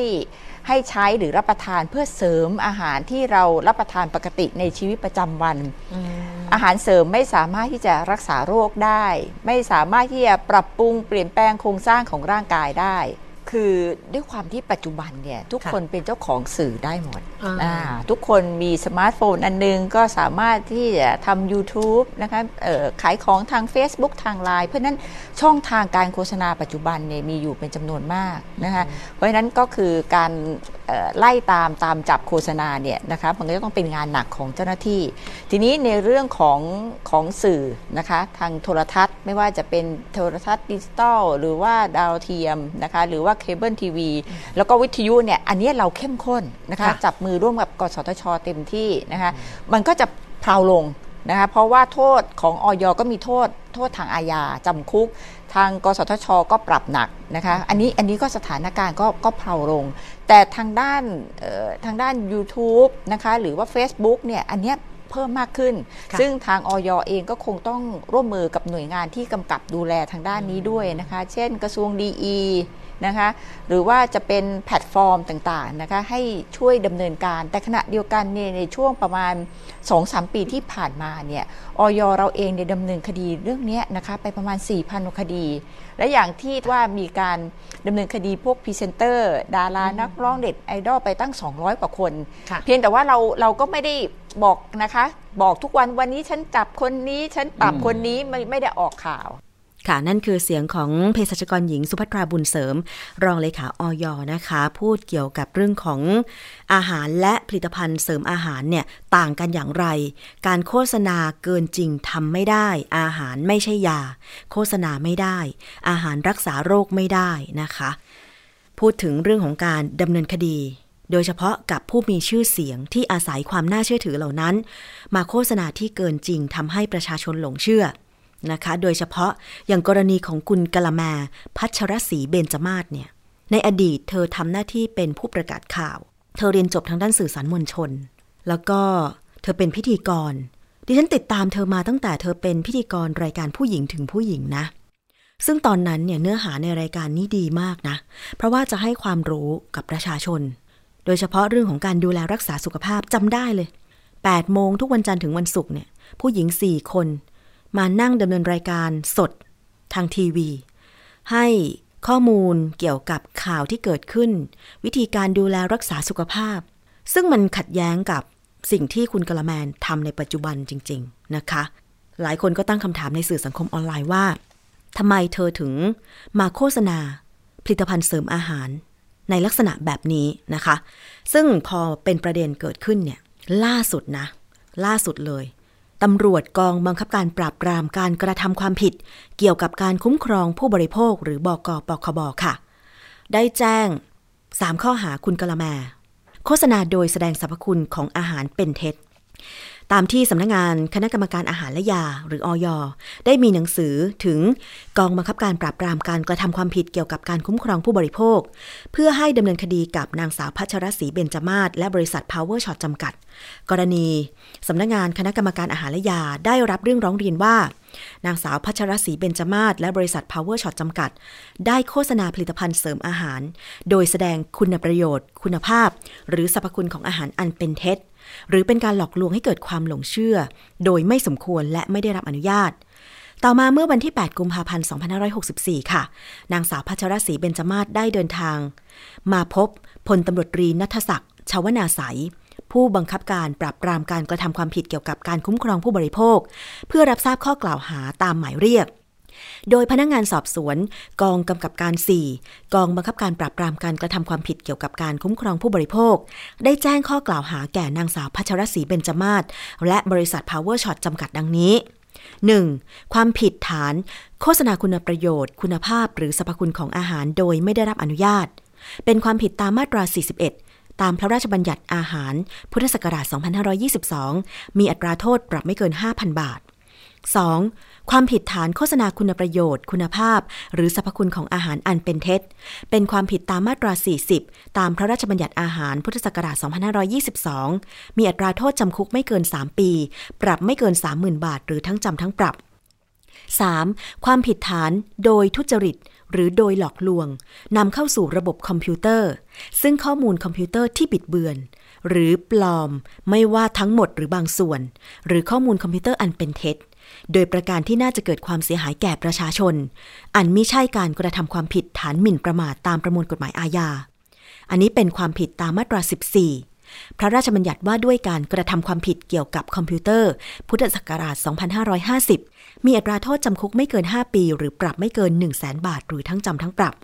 ให้ใช้หรือรับประทานเพื่อเสริมอาหารที่เรารับประทานปกติในชีวิตประจำวัน อาหารเสริมไม่สามารถที่จะรักษาโรคได้ ไม่สามารถที่จะปรับปรุงเปลี่ยนแปลงโครงสร้างของร่างกายได้ คือด้วยความที่ปัจจุบันเนี่ยทุกค่ะคนเป็นเจ้าของสื่อได้หมดอ่าอ่าทุกคนมีสมาร์ทโฟนอันนึงก็สามารถที่จะทำ YouTube นะคะเอ่อขายของทาง Facebook ทางไลน์เพราะฉะนั้นช่องทางการโฆษณาปัจจุบันเนี่ยมีอยู่เป็นจำนวนมากนะคะเพราะฉะนั้นก็คือการเอ่อไล่ตามตามจับโฆษณาเนี่ยนะคะมันก็จะต้องเป็นงานหนักของเจ้าหน้าที่ ทีนี้ในเรื่องของของสื่อนะคะทางโทรทัศน์ ไม่ว่าจะเป็นโทรทัศน์ดิจิตอลหรือว่าดาวเทียมนะคะหรือว่าเคเบิลทีวีแล้วก็วิทยุเนี่ยอันนี้เราเข้มข้นนะคะค่ะจับมือร่วมกับกสทช เต็มที่นะคะมันก็จะเพลาลงนะคะเพราะว่าโทษของออยก็มีโทษโทษทางอาญาจำคุก ทางกสทช ก็ปรับหนักนะคะอันนี้อันนี้ก็สถานการณ์ก็ก็เพลาลง แต่ทางด้านเอ่อทางด้าน YouTube นะคะหรือว่า Facebook เนี่ยอันเนี้ยเพิ่มมากขึ้นค่ะซึ่งทางออยเองก็คงต้องร่วมมือกับหน่วยงานที่กำกับดูแลทางด้านนี้ด้วยนะคะ เช่นกระทรวงดี นะคะหรือว่าจะเป็นแพลตฟอร์มต่างๆนะคะให้ช่วยดำเนินการ แต่ขณะเดียวกันเนี่ยในช่วงประมาณ 2-3 ปีที่ผ่านมาเนี่ยอย.เราเองเนี่ยดำเนินคดีเรื่องเนี้ยนะคะไปประมาณ 4,000กว่าคดี และอย่างที่ว่ามีการดำเนินคดีพวกพรีเซนเตอร์ ดารานักร้อง net idol ไปตั้ง 200 กว่าคนค่ะเพียงแต่ว่าเราเราก็ไม่ได้บอกนะคะ บอกทุกวันวันนี้ฉันจับคนนี้ฉันปรับคนนี้ไม่ไม่ได้ออกข่าว ค่ะ นั่นคือเสียงของเภสัชกรหญิงสุภัทราบุญเสริม รองเลขาออยนะคะ พูดเกี่ยวกับเรื่องของอาหารและผลิตภัณฑ์เสริมอาหารเนี่ยต่างกันอย่างไร การโฆษณาเกินจริงทำไม่ได้ อาหารไม่ใช่ยา โฆษณาไม่ได้ อาหารรักษาโรคไม่ได้นะคะ พูดถึงเรื่องของการดำเนินคดีโดยเฉพาะกับผู้มีชื่อเสียงที่อาศัยความน่าเชื่อถือเหล่านั้น มาโฆษณาที่เกินจริงทำให้ประชาชนหลงเชื่อ นะคะ โดยเฉพาะอย่างกรณีของคุณกะละแมพัชรศรีเบญจมาศเนี่ย ในอดีตเธอทำหน้าที่เป็นผู้ประกาศข่าว เธอเรียนจบทางด้านสื่อสารมวลชน แล้วก็เธอเป็นพิธีกร ดิฉันติดตามเธอมาตั้งแต่เธอเป็นพิธีกรรายการผู้หญิงถึงผู้หญิงนะ ซึ่งตอนนั้นเนี่ยเนื้อหาในรายการนี้ดีมากนะ เพราะว่าจะให้ความรู้กับประชาชน โดยเฉพาะเรื่องของการดูแลรักษาสุขภาพจำได้เลย8โมงทุกวันจันทร์ถึงวันศุกร์เนี่ยผู้หญิง 4 คน มานั่งดำเนินรายการสดทางทีวี ให้ข้อมูลเกี่ยวกับข่าวที่เกิดขึ้น วิธีการดูแลรักษาสุขภาพ ซึ่งมันขัดแย้งกับสิ่งที่คุณกละแมนทำในปัจจุบันจริง ๆ นะคะ หลายคนก็ตั้งคำถามในสื่อสังคมออนไลน์ว่าทำไมเธอถึงมาโฆษณาผลิตภัณฑ์เสริมอาหาร ในลักษณะแบบนี้นะคะ ซึ่งพอเป็นประเด็นเกิดขึ้นเนี่ยล่าสุดนะ ล่าสุดเลย ตำรวจกองบังคับการปราบปรามการกระทำความผิด เกี่ยวกับการคุ้มครองผู้บริโภคหรือบกปคบค่ะ ได้แจ้ง 3 ข้อหาคุณกะละแม โฆษณาโดยแสดงสรรพคุณของอาหารเป็นเท็จ ตามที่สำนักงงานคณะกรรมการอาหารและยา หรืออยได้มีหนังสือถึงกองบังคับการปราบปรามการกระทำความผิดเกี่ยวกับการคุ้มครองผู้บริโภค เพื่อให้ดำเนินคดีกับนางสาวพัชรศรีเบญจมาศและบริษัท Power Shot จำกัด กรณีสำนักงานคณะกรรมการอาหารและยาได้รับเรื่องร้องเรียนว่า นางสาวพัชรศรีเบญจมาศและบริษัท Power Shot จำกัด ได้โฆษณาผลิตภัณฑ์เสริมอาหาร โดยแสดงคุณประโยชน์ คุณภาพ หรือสรรพคุณของอาหารอันเป็นเท็จ หรือเป็นการหลอกลวงให้เกิดความหลงเชื่อ โดยไม่สมควรและไม่ได้รับอนุญาต ต่อมาเมื่อวันที่ 8 กุมภาพันธ์ 2564 ค่ะ นางสาวพัชรศรีเบญจมาศได้เดินทาง มาพบพลตำรวจตรีนัทศักดิ์ชาวนาใสยผู้บังคับการปราบปรามการกระทำความผิดเกี่ยวกับการคุ้มครองผู้บริโภค เพื่อรับทราบข้อกล่าวหาตามหมายเรียก โดยพนักงานสอบสวน กองกำกับการ 4 กองบังคับการปราบปรามการกระทำความผิดเกี่ยวกับการคุ้มครองผู้บริโภค ได้แจ้งข้อกล่าวหาแก่นางสาวพัชรศรีเบญจมาศและบริษัท Power Shot จำกัดดังนี้ 1. ความผิดฐาน โฆษณาคุณประโยชน์ คุณภาพ หรือสรรพคุณของอาหารโดยไม่ได้รับอนุญาต เป็นความผิดตามมาตรา 41ตามพระราชบัญญัติอาหาร พุทธศักราช 2522 มีอัตราโทษปรับไม่เกิน 5,000 บาท 2. ความผิดฐานโฆษณาคุณประโยชน์ คุณภาพ หรือสรรพคุณของอาหารอันเป็นเท็จ เป็นความผิดตามมาตรา 40 ตามพระราชบัญญัติอาหารพุทธศักราช 2522 มีอัตราโทษจำคุกไม่เกิน 3 ปี ปรับไม่เกิน 30,000 บาท หรือทั้งจำทั้งปรับ 3. ความผิดฐานโดยทุจริต หรือโดยหลอกลวงนำเข้าสู่ระบบคอมพิวเตอร์ ซึ่งข้อมูลคอมพิวเตอร์ที่บิดเบือน หรือปลอม ไม่ว่าทั้งหมดหรือบางส่วน หรือข้อมูลคอมพิวเตอร์อันเป็นเท็จ โดยประการที่น่าจะเกิดความเสียหายแก่ประชาชน อันมิใช่การกระทำความผิดฐานหมิ่นประมาทตามประมวลกฎหมายอาญา อันนี้เป็นความผิดตามมาตรา 14 พระราชบัญญัติว่าด้วยการกระทำความผิดเกี่ยวกับคอมพิวเตอร์ พุทธศักราช 2550 มีอัตราโทษจำคุกไม่เกิน 5 ปี หรือปรับไม่เกิน 1 0 0 0 0แบาท หรือทั้งจำทั้งปรับ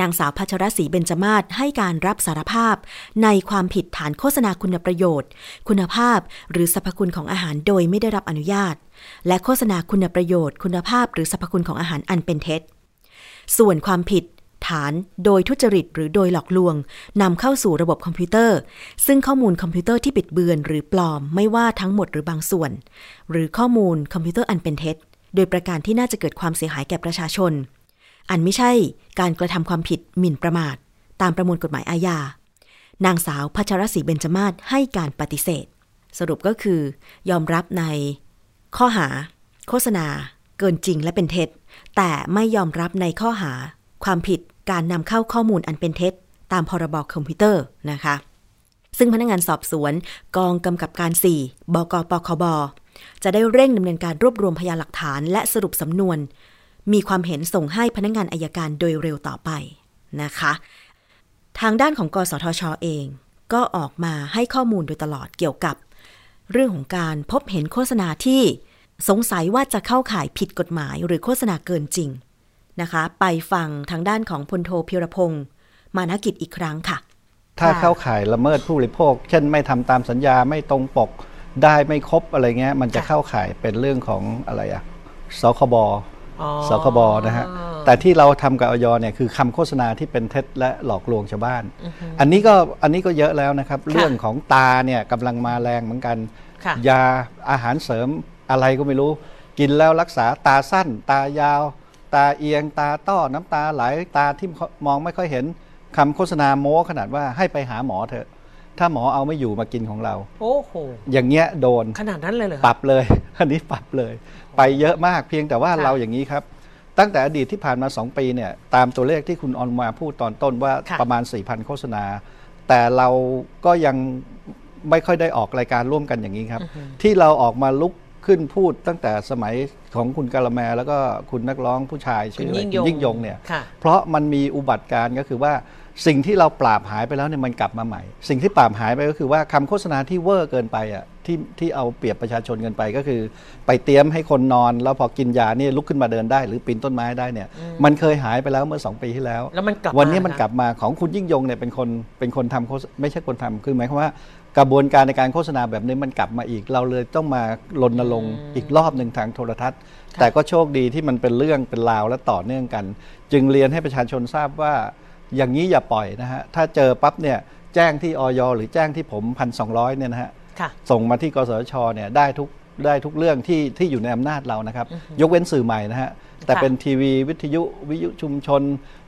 นางสาวพัชรศรีเบญจมาศให้การรับสารภาพ ในความผิดฐานโฆษณาคุณประโยชน์ คุณภาพหรือสรรพคุณของอาหารโดยไม่ได้รับอนุญาต และโฆษณาคุณประโยชน์ คุณภาพหรือสรรพคุณของอาหารอันเป็นเท็จ ส่วนความผิดฐานโดยทุจริตหรือโดยหลอกลวงนำเข้าสู่ระบบคอมพิวเตอร์ ซึ่งข้อมูลคอมพิวเตอร์ที่บิดเบือนหรือปลอมไม่ว่าทั้งหมดหรือบางส่วน หรือข้อมูลคอมพิวเตอร์อันเป็นเท็จ โดยประการที่น่าจะเกิดความเสียหายแก่ประชาชน อันไม่ใช่การกระทำความผิดหมิ่นประมาท ตามประมวลกฎหมายอาญา นางสาวพัชรศรีเบญจมาศให้การปฏิเสธ สรุปก็คือยอมรับใน ข้อหา โฆษณา เกินจริงและเป็นเท็จ แต่ไม่ยอมรับในข้อหา ความผิดการนำเข้าข้อมูลอันเป็นเท็จ ตามพรบคอมพิวเตอร์นะคะ ซึ่งพนักงานสอบสวนกองกำกับการ 4 บกปคบจะได้เร่งดำเนินการรวบรวมพยานหลักฐานและสรุปสำนวน มีความเห็นส่งให้พนักงานอายการโดยเร็วต่อไปนะคะ ทางด้านของกสทชอเอง ก็ออกมาให้ข้อมูลโดยตลอดเกี่ยวกับ เรื่องของการพบเห็นโฆษณาที่สงสัยว่าจะเข้าข่ายผิดกฎหมายหรือโฆษณาเกินจริงนะคะ ไปฟังทางด้านของพลโทพิรพงศ์มานกิจอีกครั้งค่ะ ถ้าเข้าข่ายละเมิดผู้บริโภค เช่นไม่ทำตามสัญญาไม่ตรงปกได้ไม่ครบอะไรเงี้ย มันจะเข้าข่ายเป็นเรื่องของอะไรอะสคบอ สคบนะฮะแต่ที่เราทำกับออยเนี่ยคือคำโฆษณาที่เป็นเท็จและหลอกลวงชาวบ้าน อันนี้ก็อันนี้ก็เยอะแล้วนะครับ เรื่องของตาเนี่ยกำลังมาแรงเหมือนกันค่ะยาอาหารเสริมอะไรก็ไม่รู้ กินแล้วรักษาตาสั้น ตายาว ตาเอียงตาต้อน้ำตาไหลตาที่มองไม่ค่อยเห็นคำโฆษณาโม้ขนาดว่าให้ไปหาหมอเถอะ ถ้าหมอเอาไม่อยู่มากินของเรา โอ้โห อย่างเงี้ยโดนขนาดนั้นเลยเหรอปรับเลย อันนี้ปรับเลย ไปเยอะมากเพียงแต่ว่าค่ะเราอย่างนี้ครับ ตั้งแต่อดีตที่ผ่านมา 2 ปีเนี่ยตามตัวเลขที่คุณออนมาพูดตอนต้นว่าค่ะประมาณ 4,000 โฆษณา แต่เราก็ยังไม่ค่อยได้ออกรายการร่วมกันอย่างนี้ครับ ที่เราออกมาลุกขึ้นพูดตั้งแต่สมัยของคุณกาละแมแล้วก็คุณนักร้องผู้ชายชื่ออะไรคุณยิ่งยงคุณยิ่งยงเนี่ยค่ะเพราะมันมีอุบัติการณ์ก็คือว่า สิ่งที่เราปราบหายไปแล้วเนี่ยมันกลับมาใหม่ สิ่งที่ปราบหายไปก็คือว่าคำโฆษณาที่เวอร์เกินไปอะที่ที่เอาเปรียบประชาชนเกินไปก็คือ ไปเตรียมให้คนนอน แล้วพอกินยาเนี่ยลุกขึ้นมาเดินได้ หรือปีนต้นไม้ได้เนี่ย มันเคยหายไปแล้วเมื่อ 2 ปีที่แล้ว แล้วมันกลับวันนี้มามันกลับมาของคุณยิ่งยงเนี่ยเป็นคนเป็นคนทำโฆษไม่ใช่คนทำคือหมายความว่ากระบวนการในการโฆษณาแบบนี้มันกลับมาอีก เราเลยต้องมารณรงค์อีกรอบหนึ่งทางโทรทัศน์ แต่ก็โชคดีที่มันเป็นเรื่องเป็นราวและต่อเนื่องกัน จึงเรียนให้ประชาชนทราบว่า อย่างนี้อย่าปล่อยนะฮะ ถ้าเจอปั๊บเนี่ยแจ้งที่ออยหรือแจ้งที่ผมพันสองเนี่ยนะฮะค่ะส่งมาที่กสทชเนี่ยได้ทุกได้ทุกเรื่องที่ที่อยู่ในอำนาจเรานะครับ ยกเว้นสื่อใหม่นะฮะ แต่ค่ะเป็นทีวีวิทยุวิทยุชุมชน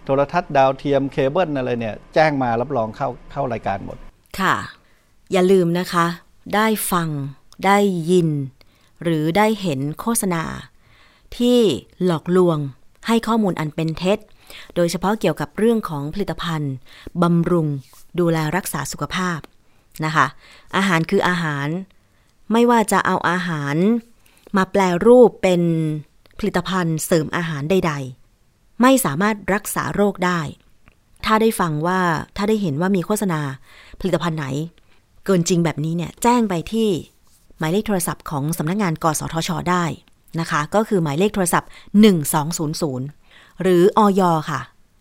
โทรทัศน์ดาวเทียมเคเบิลอะไรเนี่ยแจ้งมารับรองเข้าเข้ารายการหมด ค่ะ อย่าลืมนะคะ ได้ฟังได้ยิน หรือได้เห็นโฆษณา ที่หลอกลวงให้ข้อมูลอันเป็นเท็จ โดยเฉพาะเกี่ยวกับเรื่องของผลิตภัณฑ์บำรุงดูแลรักษาสุขภาพนะคะ อาหารคืออาหาร ไม่ว่าจะเอาอาหาร มาแปลรูปเป็นผลิตภัณฑ์เสริมอาหารใด ๆ ไม่สามารถรักษาโรคได้ ถ้าได้ฟังว่าถ้าได้เห็นว่ามีโฆษณาผลิตภัณฑ์ไหน เกินจริงแบบนี้เนี่ยแจ้งไปที่หมายเลขโทรศัพท์ของสำนักงานกสทช ได้นะคะ ก็คือหมายเลขโทรศัพท์ 1200 หรืออยค่ะ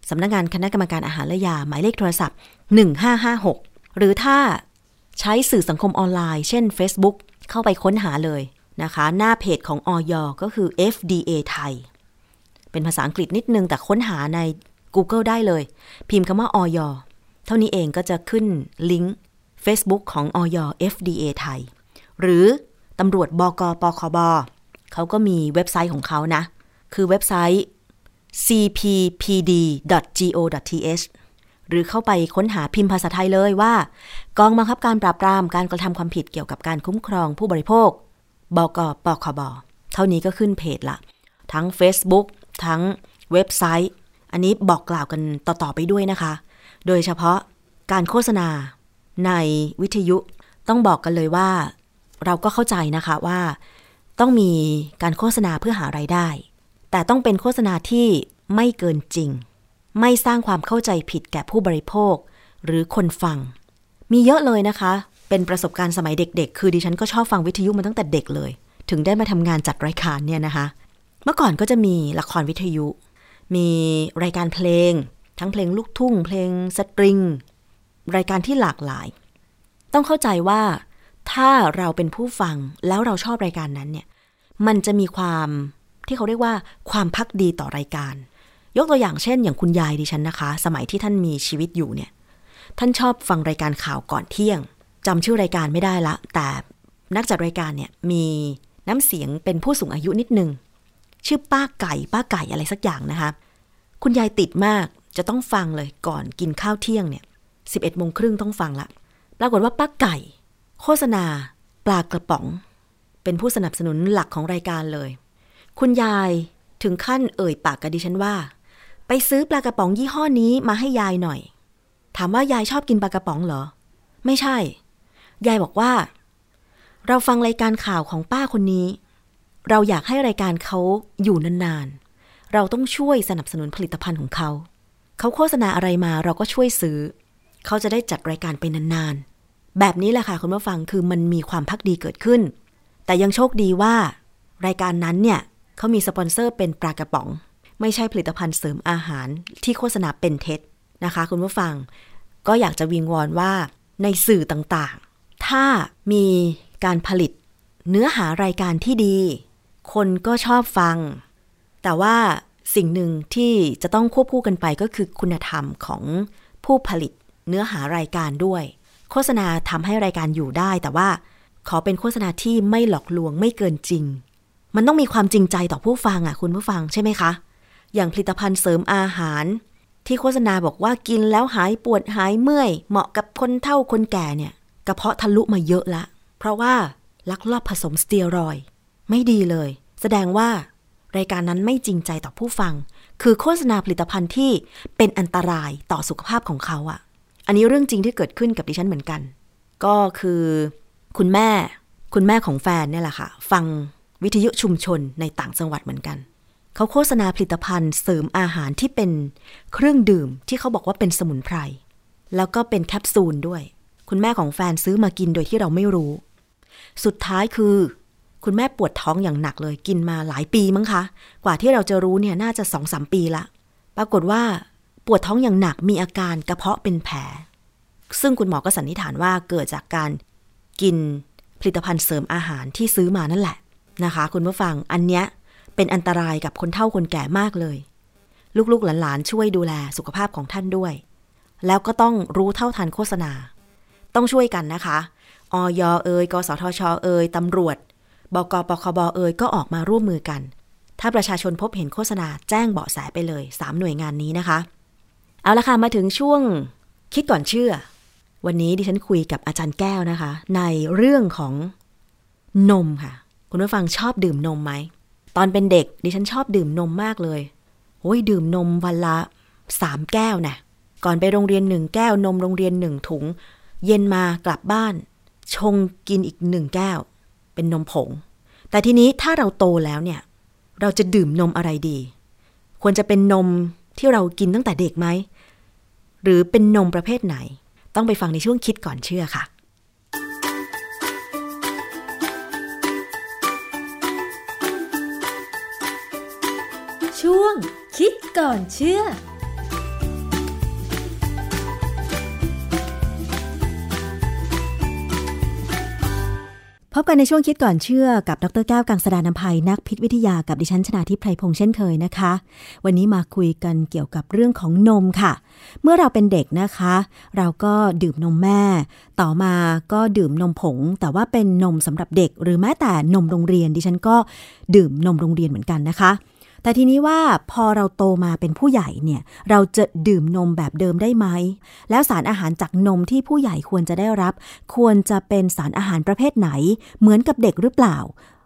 สำนักงานคณะกรรมการอาหารและยา หมายเลขโทรศัพท์ 1556 หรือถ้าใช้สื่อสังคมออนไลน์ เช่น Facebook เข้าไปค้นหาเลยนะคะ หน้าเพจของอยก็คือ FDA ไทย เป็นภาษาอังกฤษนิดนึงแต่ค้นหาใน Google ได้เลย พิมพ์คำว่าอยเท่านี้เองก็จะขึ้นลิงก์ Facebook ของอย FDA ไทย หรือตำรวจบกปคบเขาก็มีเว็บไซต์ของเขานะ คือเว็บไซต์ cppd.go.th หรือเข้าไปค้นหาพิมพ์ภาษาไทยเลยว่า กองบังคับการปราบปรามการกระทำความผิดเกี่ยวกับการคุ้มครองผู้บริโภค บกปคบ เท่านี้ก็ขึ้นเพจละ ทั้ง Facebook ทั้งเว็บไซต์ อันนี้บอกกล่าวกันต่อ ๆ ไปด้วยนะคะ โดยเฉพาะการโฆษณาในวิทยุต้องบอกกันเลยว่า เราก็เข้าใจนะคะว่า ต้องมีการโฆษณาเพื่อหาไรายได้ แต่ต้องเป็นโฆษณาที่ไม่เกินจริง ไม่สร้างความเข้าใจผิดแก่ผู้บริโภค หรือคนฟัง มีเยอะเลยนะคะ เป็นประสบการณ์สมัยเด็ก ๆ คือดิฉันก็ชอบฟังวิทยุมาตั้งแต่เด็กเลย ถึงได้มาทำงานจัดรายการเนี่ยนะคะ เมื่อก่อนก็จะมีละครวิทยุ มีรายการเพลง ทั้งเพลงลูกทุ่ง เพลงสตริง รายการที่หลากหลาย ต้องเข้าใจว่าถ้าเราเป็นผู้ฟังแล้วเราชอบรายการนั้นเนี่ย มันจะมีความ ที่เขาเรียกว่าความพักดีต่อรายการ ยกตัวอย่างเช่น อย่างคุณยายดิฉันนะคะ สมัยที่ท่านมีชีวิตอยู่เนี่ย ท่านชอบฟังรายการข่าวก่อนเที่ยงจำชื่อรายการไม่ได้ละ แต่นักจัดรายการเนี่ยมีน้ำเสียงเป็นผู้สูงอายุนิดนึง ชื่อป้าไก่ ป้าไก่อะไรสักอย่างนะคะ คุณยายติดมากจะต้องฟังเลยก่อนกินข้าวเที่ยงเนี่ยสิบเอ็ดโมงครึ่งต้องฟังละปรากฏว่าป้าไก่ โฆษณา ปลากระป๋อง เป็นผู้สนับสนุนหลักของรายการเลย คุณยายถึงขั้นเอ่ยปากกับดิฉันว่า ไปซื้อปลากระป๋องยี่ห้อนี้มาให้ยายหน่อย ถามว่ายายชอบกินปลากระป๋องเหรอ ไม่ใช่ ยายบอกว่า เราฟังรายการข่าวของป้าคนนี้ เราอยากให้รายการเขาอยู่นานๆ เราต้องช่วยสนับสนุนผลิตภัณฑ์ของเขา เขาโฆษณาอะไรมาเราก็ช่วยซื้อ เขาจะได้จัดรายการไปนานๆ แบบนี้แหละค่ะคุณผู้ฟังคือมันมีความพักดีเกิดขึ้น แต่ยังโชคดีว่า รายการนั้นเนี่ย เขามีสปอนเซอร์เป็นปลากระป๋อง ไม่ใช่ผลิตภัณฑ์เสริมอาหารที่โฆษณาเป็นเท็จนะคะ คุณผู้ฟัง ก็อยากจะวิงวอนว่าในสื่อต่างๆ ถ้ามีการผลิตเนื้อหารายการที่ดี คนก็ชอบฟัง แต่ว่าสิ่งหนึ่งที่จะต้องควบคู่กันไปก็คือคุณธรรมของผู้ผลิตเนื้อหารายการด้วย โฆษณาทำให้รายการอยู่ได้ แต่ว่าขอเป็นโฆษณาที่ไม่หลอกลวงไม่เกินจริง มันต้องมีความจริงใจต่อผู้ฟังอะคุณผู้ฟังใช่ไหมคะ อย่างผลิตภัณฑ์เสริมอาหาร ที่โฆษณาบอกว่ากินแล้วหายปวดหายเมื่อย เหมาะกับคนเฒ่าคนแก่เนี่ยกระเพาะทะลุมาเยอะละ เพราะว่าลักลอบผสมสเตียรอย ไม่ดีเลย แสดงว่ารายการนั้นไม่จริงใจต่อผู้ฟัง คือโฆษณาผลิตภัณฑ์ที่เป็นอันตรายต่อสุขภาพของเขาอะอันนี้เรื่องจริงที่เกิดขึ้นกับดิฉันเหมือนกัน ก็คือ คุณแม่ คุณแม่ของแฟนเนี่ยแหละค่ะ ฟัง วิทยุชุมชนในต่างจังหวัดเหมือนกัน เขาโฆษณาผลิตภัณฑ์เสริมอาหารที่เป็นเครื่องดื่มที่เขาบอกว่าเป็นสมุนไพร แล้วก็เป็นแคปซูลด้วย คุณแม่ของแฟนซื้อมากินโดยที่เราไม่รู้ สุดท้ายคือ คุณแม่ปวดท้องอย่างหนักเลยกินมาหลายปีมั้งคะ กว่าที่เราจะรู้เนี่ยน่าจะสองสามปีละ ปรากฏว่าปวดท้องอย่างหนักมีอาการกระเพาะเป็นแผล ซึ่งคุณหมอก็สันนิษฐานว่าเกิดจากการกินผลิตภัณฑ์เสริมอาหารที่ซื้อมานั่นแหละ นะคะ คุณผู้ฟังอันเนี้ยเป็นอันตรายกับคนเฒ่าคนแก่มากเลย ลูกๆหลานๆช่วยดูแลสุขภาพของท่านด้วย แล้วก็ต้องรู้เท่าทันโฆษณา ต้องช่วยกันนะคะออยเอยกสทช เอยตำรวจบกปคบเอยก็ออกมาร่วมมือกัน ถ้าประชาชนพบเห็นโฆษณาแจ้งเบาะแสไปเลย 3 หน่วยงานนี้นะคะ เอาละค่ะมาถึงช่วงคิดก่อนเชื่อ วันนี้ดิฉันคุยกับอาจารย์แก้วนะคะ ในเรื่องของนมค่ะ คุณผู้ฟังชอบดื่มนมไหม ตอนเป็นเด็กดิฉันชอบดื่มนมมากเลยโอ้ยดื่มนมวันละสามแก้วนะก่อนไปโรงเรียนหนึ่งแก้วนมโรงเรียนหนึ่งถุง เย็นมากลับบ้าน ชงกินอีกหนึ่งแก้ว เป็นนมผง แต่ทีนี้ถ้าเราโตแล้วเนี่ย เราจะดื่มนมอะไรดี ควรจะเป็นนมที่เรากินตั้งแต่เด็กไหม หรือเป็นนมประเภทไหน ต้องไปฟังในช่วงคิดก่อนเชื่อค่ะ วง คิดก่อนเชื่อพบกันในช่วงคิดก่อนเชื่อกับดรแก้วกังสดานนภัยนักพิษวิทยากับดิฉันชนาทิพไพรพงษ์เช่นเคยนะคะ วันนี้มาคุยกันเกี่ยวกับเรื่องของนมค่ะ เมื่อเราเป็นเด็กนะคะ เราก็ดื่มนมแม่ ต่อมาก็ดื่มนมผง แต่ว่าเป็นนมสำหรับเด็ก หรือแม้แต่นมโรงเรียนดิฉันก็ดื่มนมโรงเรียนเหมือนกันนะคะ แต่ทีนี้ว่าพอเราโตมาเป็นผู้ใหญ่เนี่ย เราจะดื่มนมแบบเดิมได้ไหม แล้วสารอาหารจากนมที่ผู้ใหญ่ควรจะได้รับ ควรจะเป็นสารอาหารประเภทไหน เหมือนกับเด็กหรือเปล่า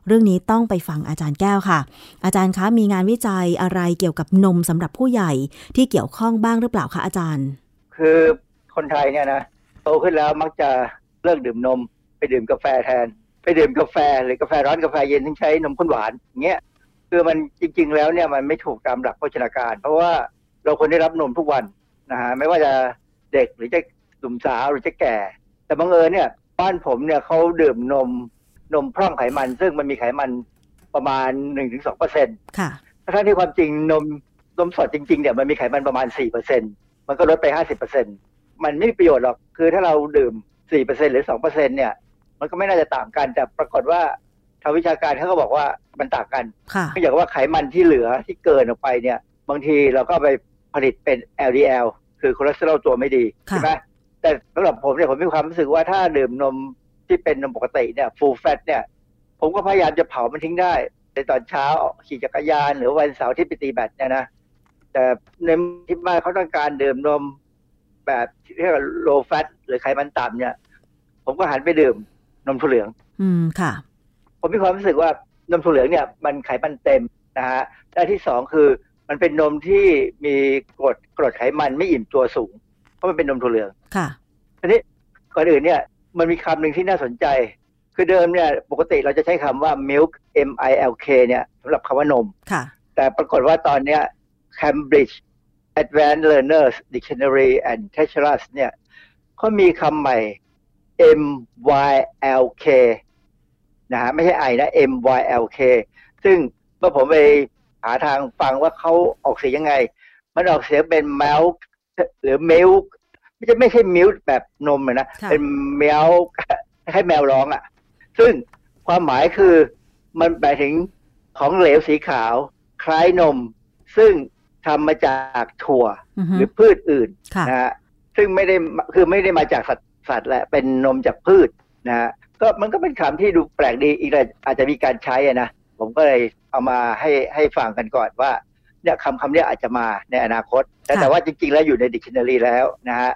เรื่องนี้ต้องไปฟังอาจารย์แก้วค่ะ อาจารย์คะมีงานวิจัยอะไรเกี่ยวกับนมสำหรับผู้ใหญ่ที่เกี่ยวข้องบ้างหรือเปล่าคะอาจารย์ คือคนไทยเนี่ยนะโตขึ้นแล้วมักจะเลิกดื่มนม ไปดื่มกาแฟแทน ไปดื่มกาแฟหรือกาแฟร้อนกาแฟเย็นที่ใช้นมข้นหวานอย่างเงี้ย คือมันจริง ๆ แล้วเนี่ยมันไม่ถูกตามหลักโภชนาการ เพราะว่าเราควรได้รับนมทุกวันนะฮะไม่ว่าจะเด็กหรือจะหนุ่มสาวหรือจะแก่ แต่บังเอิญเนี่ยบ้านผมเนี่ยเขาดื่มนมนมพร่องไขมัน ซึ่งมันมีไขมันประมาณหนึ่งถึงสองเปอร์เซ็นต์ค่ะทั้งที่ความจริงนมนมสดจริงๆเนี่ยมันมีไขมันประมาณสี่เปอร์เซ็นมันก็ลดไปห้าสิบเปอร์เซ็นมันไม่มีประโยชน์หรอก คือถ้าเราดื่มสี่เปอร์เซ็นหรือสองเปอร์เซ็นเนี่ย มันก็ไม่น่าจะต่างกัน แต่ปรากฏว่า ทางวิชาการเขาก็บอกว่ามันต่างกันค่ะเนื่องจากว่าไขมันที่เหลือที่เกินออกไปเนี่ย บางทีเราก็ไปผลิตเป็น LDL คือคอเลสเตอรอลตัวไม่ดีค่ะใช่ไหมแต่สำหรับผมเนี่ยผมมีความรู้สึกว่าถ้าดื่มนมที่เป็นนมปกติเนี่ย full fat เนี่ย ผมก็พยายามจะเผามันทิ้งได้ ในตอนเช้าขี่จักรยาน หรือวันเสาร์ที่ไปตีแบดเนี่ยนะแต่ในที่บ้านเขาต้องการดื่มนมแบบที่เรียกว่า low fat หรือไขมันต่ำเนี่ย ผมก็หันไปดื่มนมถั่วเหลือง อืมค่ะ ผมมีความรู้สึกว่านมถั่วเหลืองเนี่ยมันไขมันเต็มนะฮะและที่สองคือมันเป็นนมที่มีกรดกรดไขมันไม่อิ่มตัวสูง เพราะมันเป็นนมถั่วเหลืองค่ะทีนี้ก่อนอื่นเนี่ยมันมีคำหนึ่งที่น่าสนใจ คือเดิมเนี่ยปกติเราจะใช้คำว่า milk m i l k เนี่ยสำหรับคำว่านมค่ะ แต่ปรากฏว่าตอนเนี้ย Cambridge Advanced Learners Dictionary and Thesaurus เนี่ยเขามีคำใหม่ M Y L K นะฮะไม่ใช่ไอนะ M Y L K ซึ่งเมื่อผมไปหาทางฟังว่าเขาออกเสียงยังไง มันออกเสียงเป็น milk หรือ milk ไม่ใช่ไม่ใช่ milk แบบนมเลยนะค่ะเป็น milk ให้แมวร้องอะ ซึ่งความหมายคือมันแปลถึงของเหลวสีขาว คล้ายนม ซึ่งทำมาจากถั่วอือฮึหรือพืชอื่นค่ะนะฮะซึ่งไม่ได้มาคือไม่ได้มาจากสัตว์สัตว์แหละเป็นนมจากพืชนะฮะ ก็มันก็เป็นคำที่ดูแปลกดีอีกเลยอาจจะมีการใช้อะนะผมก็เลยเอามาให้ให้ฟังกันก่อนว่าเนี่ยคำคำเนี้ยอาจจะมาในอนาคต แต่ค่ะแต่ว่าจริงๆ แล้วอยู่ในดิกชันนารีแล้วนะฮะ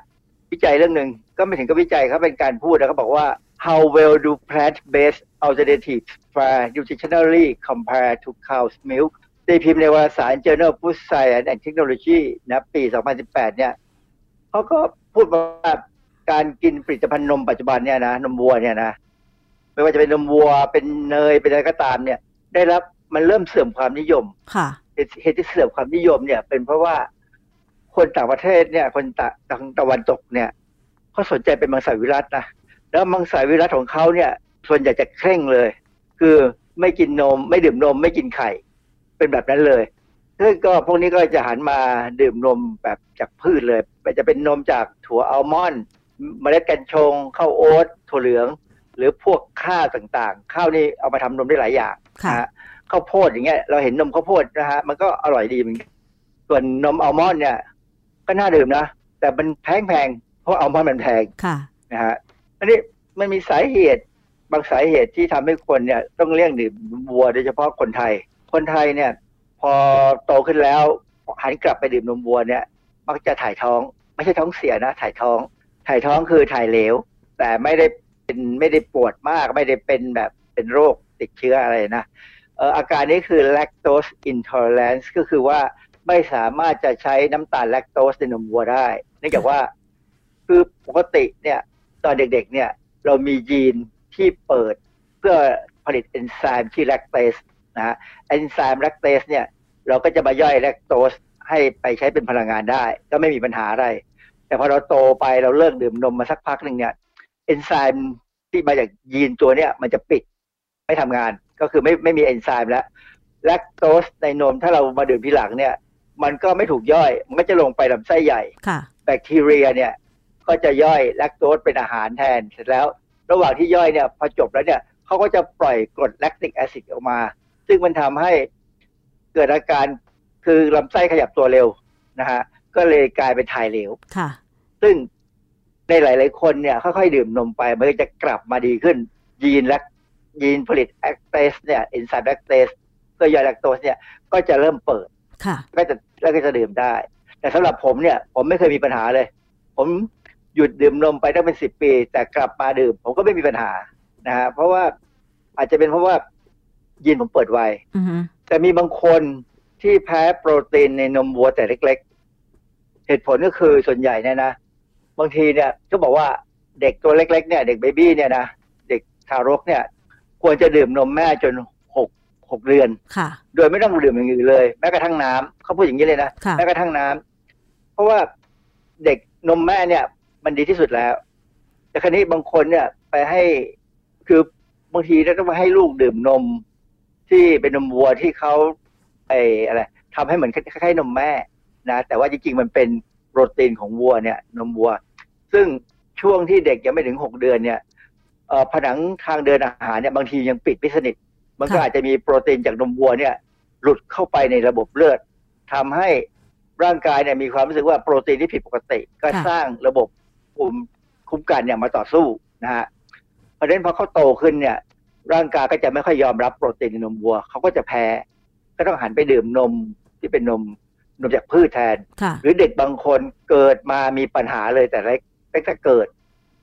วิจัยเรื่องหนึ่งก็ไม่ถึงกับวิจัยเขาเป็นการพูดแล้วเขาบอกว่า how well do plant-based alternatives fare nutritionally compared to cow's milk ตีพิมพ์ในวารสาร Journal of Food Science and Technology นะปี 2018 เนี่ยเขาก็พูดว่าการกินผลิตภัณฑ์นมปัจจุบันเนี่ยนะนมวัวเนี่ยนะ ไม่ว่าจะเป็นนมวัวเป็นเนยเป็นอะไรก็ตามเนี่ย ได้รับมันเริ่มเสื่อมความนิยม ค่ะเหตุเหตุที่เสื่อมความนิยมเนี่ย เป็นเพราะว่าคนต่างประเทศเนี่ย คนตะทางตะวันตกเนี่ยเขาสนใจเป็นมังสวิรัตนะแล้วมังสวิรัตของเขาเนี่ย ส่วนใหญ่จะเคร่งเลย คือไม่กินนม ไม่ดื่มนม ไม่กินไข่ เป็นแบบนั้นเลยซึ่งก็พวกนี้ก็จะหันมาดื่มนมแบบจากพืชเลยจะเป็นนมจากถั่วอัลมอนด์เมล็ดกัญชงข้าวโอ๊ตถั่วเหลือง หรือพวกข้าวต่างๆ ข้าวนี่เอามาทำนมได้หลายอย่างค่ะนะฮะข้าวโพดอย่างเงี้ยเราเห็นนมข้าวโพดนะฮะมันก็อร่อยดีเหมือนกันส่วนนมอัลมอนด์เนี่ย ก็น่าดื่มนะ แต่มันแพงแพงๆเพราะอัลมอนด์มันแพงค่ะนะฮะอันนี้มันมีสาเหตุบางสาเหตุที่ทำให้คนเนี่ยต้องเลี่ยงดื่มวัวโดยเฉพาะคนไทย คนไทยเนี่ย พอโตขึ้นแล้วหันกลับไปดื่มนมวัวเนี่ย มักจะถ่ายท้อง ไม่ใช่ท้องเสียนะ ถ่ายท้อง ถ่ายท้องคือถ่ายเหลว แต่ไม่ได้ เป็นไม่ได้ปวดมากไม่ได้เป็นแบบเป็นโรคติดเชื้ออะไรนะเอออาการนี้คือ lactose intolerance ก็คือว่าไม่สามารถจะใช้น้ำตาลแลคโตสในนมวัวได้เนื่องจากว่าคือปกติเนี่ย ตอนเด็กๆเนี่ย เรามียีนที่เปิดเพื่อผลิตเอนไซม์ที่แลคเตสนะฮะเอนไซม์แลคเตสเนี่ย เราก็จะมาย่อยแลคโตสให้ไปใช้เป็นพลังงานได้ ก็ไม่มีปัญหาอะไร แต่พอเราโตไปเราเลิกดื่มนมมาสักพักหนึ่งเนี่ย เอนไซม์ที่มาจากยีนตัวเนี่ยมันจะปิดไม่ทำงานก็คือไม่ไม่มีเอนไซม์แล้วแลคโตสในนมถ้าเรามาดื่มทีหลังเนี่ย มันก็ไม่ถูกย่อย มันก็จะลงไปลำไส้ใหญ่ค่ะแบคทีเรียเนี่ย ก็จะย่อยแลคโตสเป็นอาหารแทนเสร็จแล้ว ระหว่างที่ย่อยเนี่ยพอจบแล้วเนี่ยเขาก็จะปล่อยกรด lactic acid ออกมา ซึ่งมันทำให้เกิดอาการคือลำไส้ขยับตัวเร็วนะฮะก็เลยกลายเป็นถ่ายเหลวค่ะ ซึ่ง ในหลาย ๆ คนเนี่ยค่อย ๆ ดื่มนมไปมันก็จะกลับมาดีขึ้น ยีนแลคยีนผลิตแลคเตสเนี่ยเอนไซม์แลคเตสเพื่อย่อยแลคโตสเนี่ยก็จะเริ่มเปิดค่ะก็จะแล้วก็จะดื่มได้ แต่สำหรับผมเนี่ย ผมไม่เคยมีปัญหาเลย ผมหยุดดื่มนมไปตั้งเป็นสิบปี แต่กลับมาดื่ม ผมก็ไม่มีปัญหานะฮะเพราะว่าอาจจะเป็นเพราะว่ายีนผมเปิดไวอือฮึแต่มีบางคนที่แพ้โปรตีนในนมวัวแต่เล็ก ๆ เหตุผลก็คือส่วนใหญ่เนี่ยนะ บางทีเนี่ยก็บอกว่าเด็กตัวเล็ก ๆ เนี่ย เด็กเบบี้เนี่ยนะเด็กทารกเนี่ย ควรจะดื่มนมแม่จนหกหกเดือนค่ะ โดยไม่ต้องดื่มอย่างอื่นเลย แม้กระทั่งน้ำเขาพูดอย่างนี้เลยนะค่ะแม้กระทั่งน้ำเพราะว่าเด็กนมแม่เนี่ย มันดีที่สุดแล้ว แต่ครั้นี้บางคนเนี่ยไปให้คือบางทีเราต้องไปให้ลูกดื่มนม ที่เป็นนมวัวที่เขาไออะไรทำให้เหมือนคล้ายๆนมแม่นะแต่ว่าจริงๆมันเป็น โปรตีนของวัวเนี่ยนมวัว ซึ่งช่วงที่เด็กยังไม่ถึงหกเดือนเนี่ยผนังทางเดินอาหารเนี่ยบางทียังปิดไม่สนิท มันก็อาจจะมีโปรตีนจากนมวัวเนี่ยหลุดเข้าไปในระบบเลือดทำให้ร่างกายเนี่ยมีความรู้สึกว่าโปรตีนที่ผิดปกติ ก็สร้างระบบภูมิคุ้มกันเนี่ยมาต่อสู้นะฮะเพราะฉะนั้นพอเขาโตขึ้นเนี่ย ร่างกายก็จะไม่ค่อยยอมรับโปรตีนในนมวัวเขาก็จะแพ้ ก็ต้องหันไปดื่มนมที่เป็นนม นมจากพืชแทนค่ะหรือเด็กบางคนเกิดมามีปัญหาเลยแต่เล็กตั้งแต่เกิด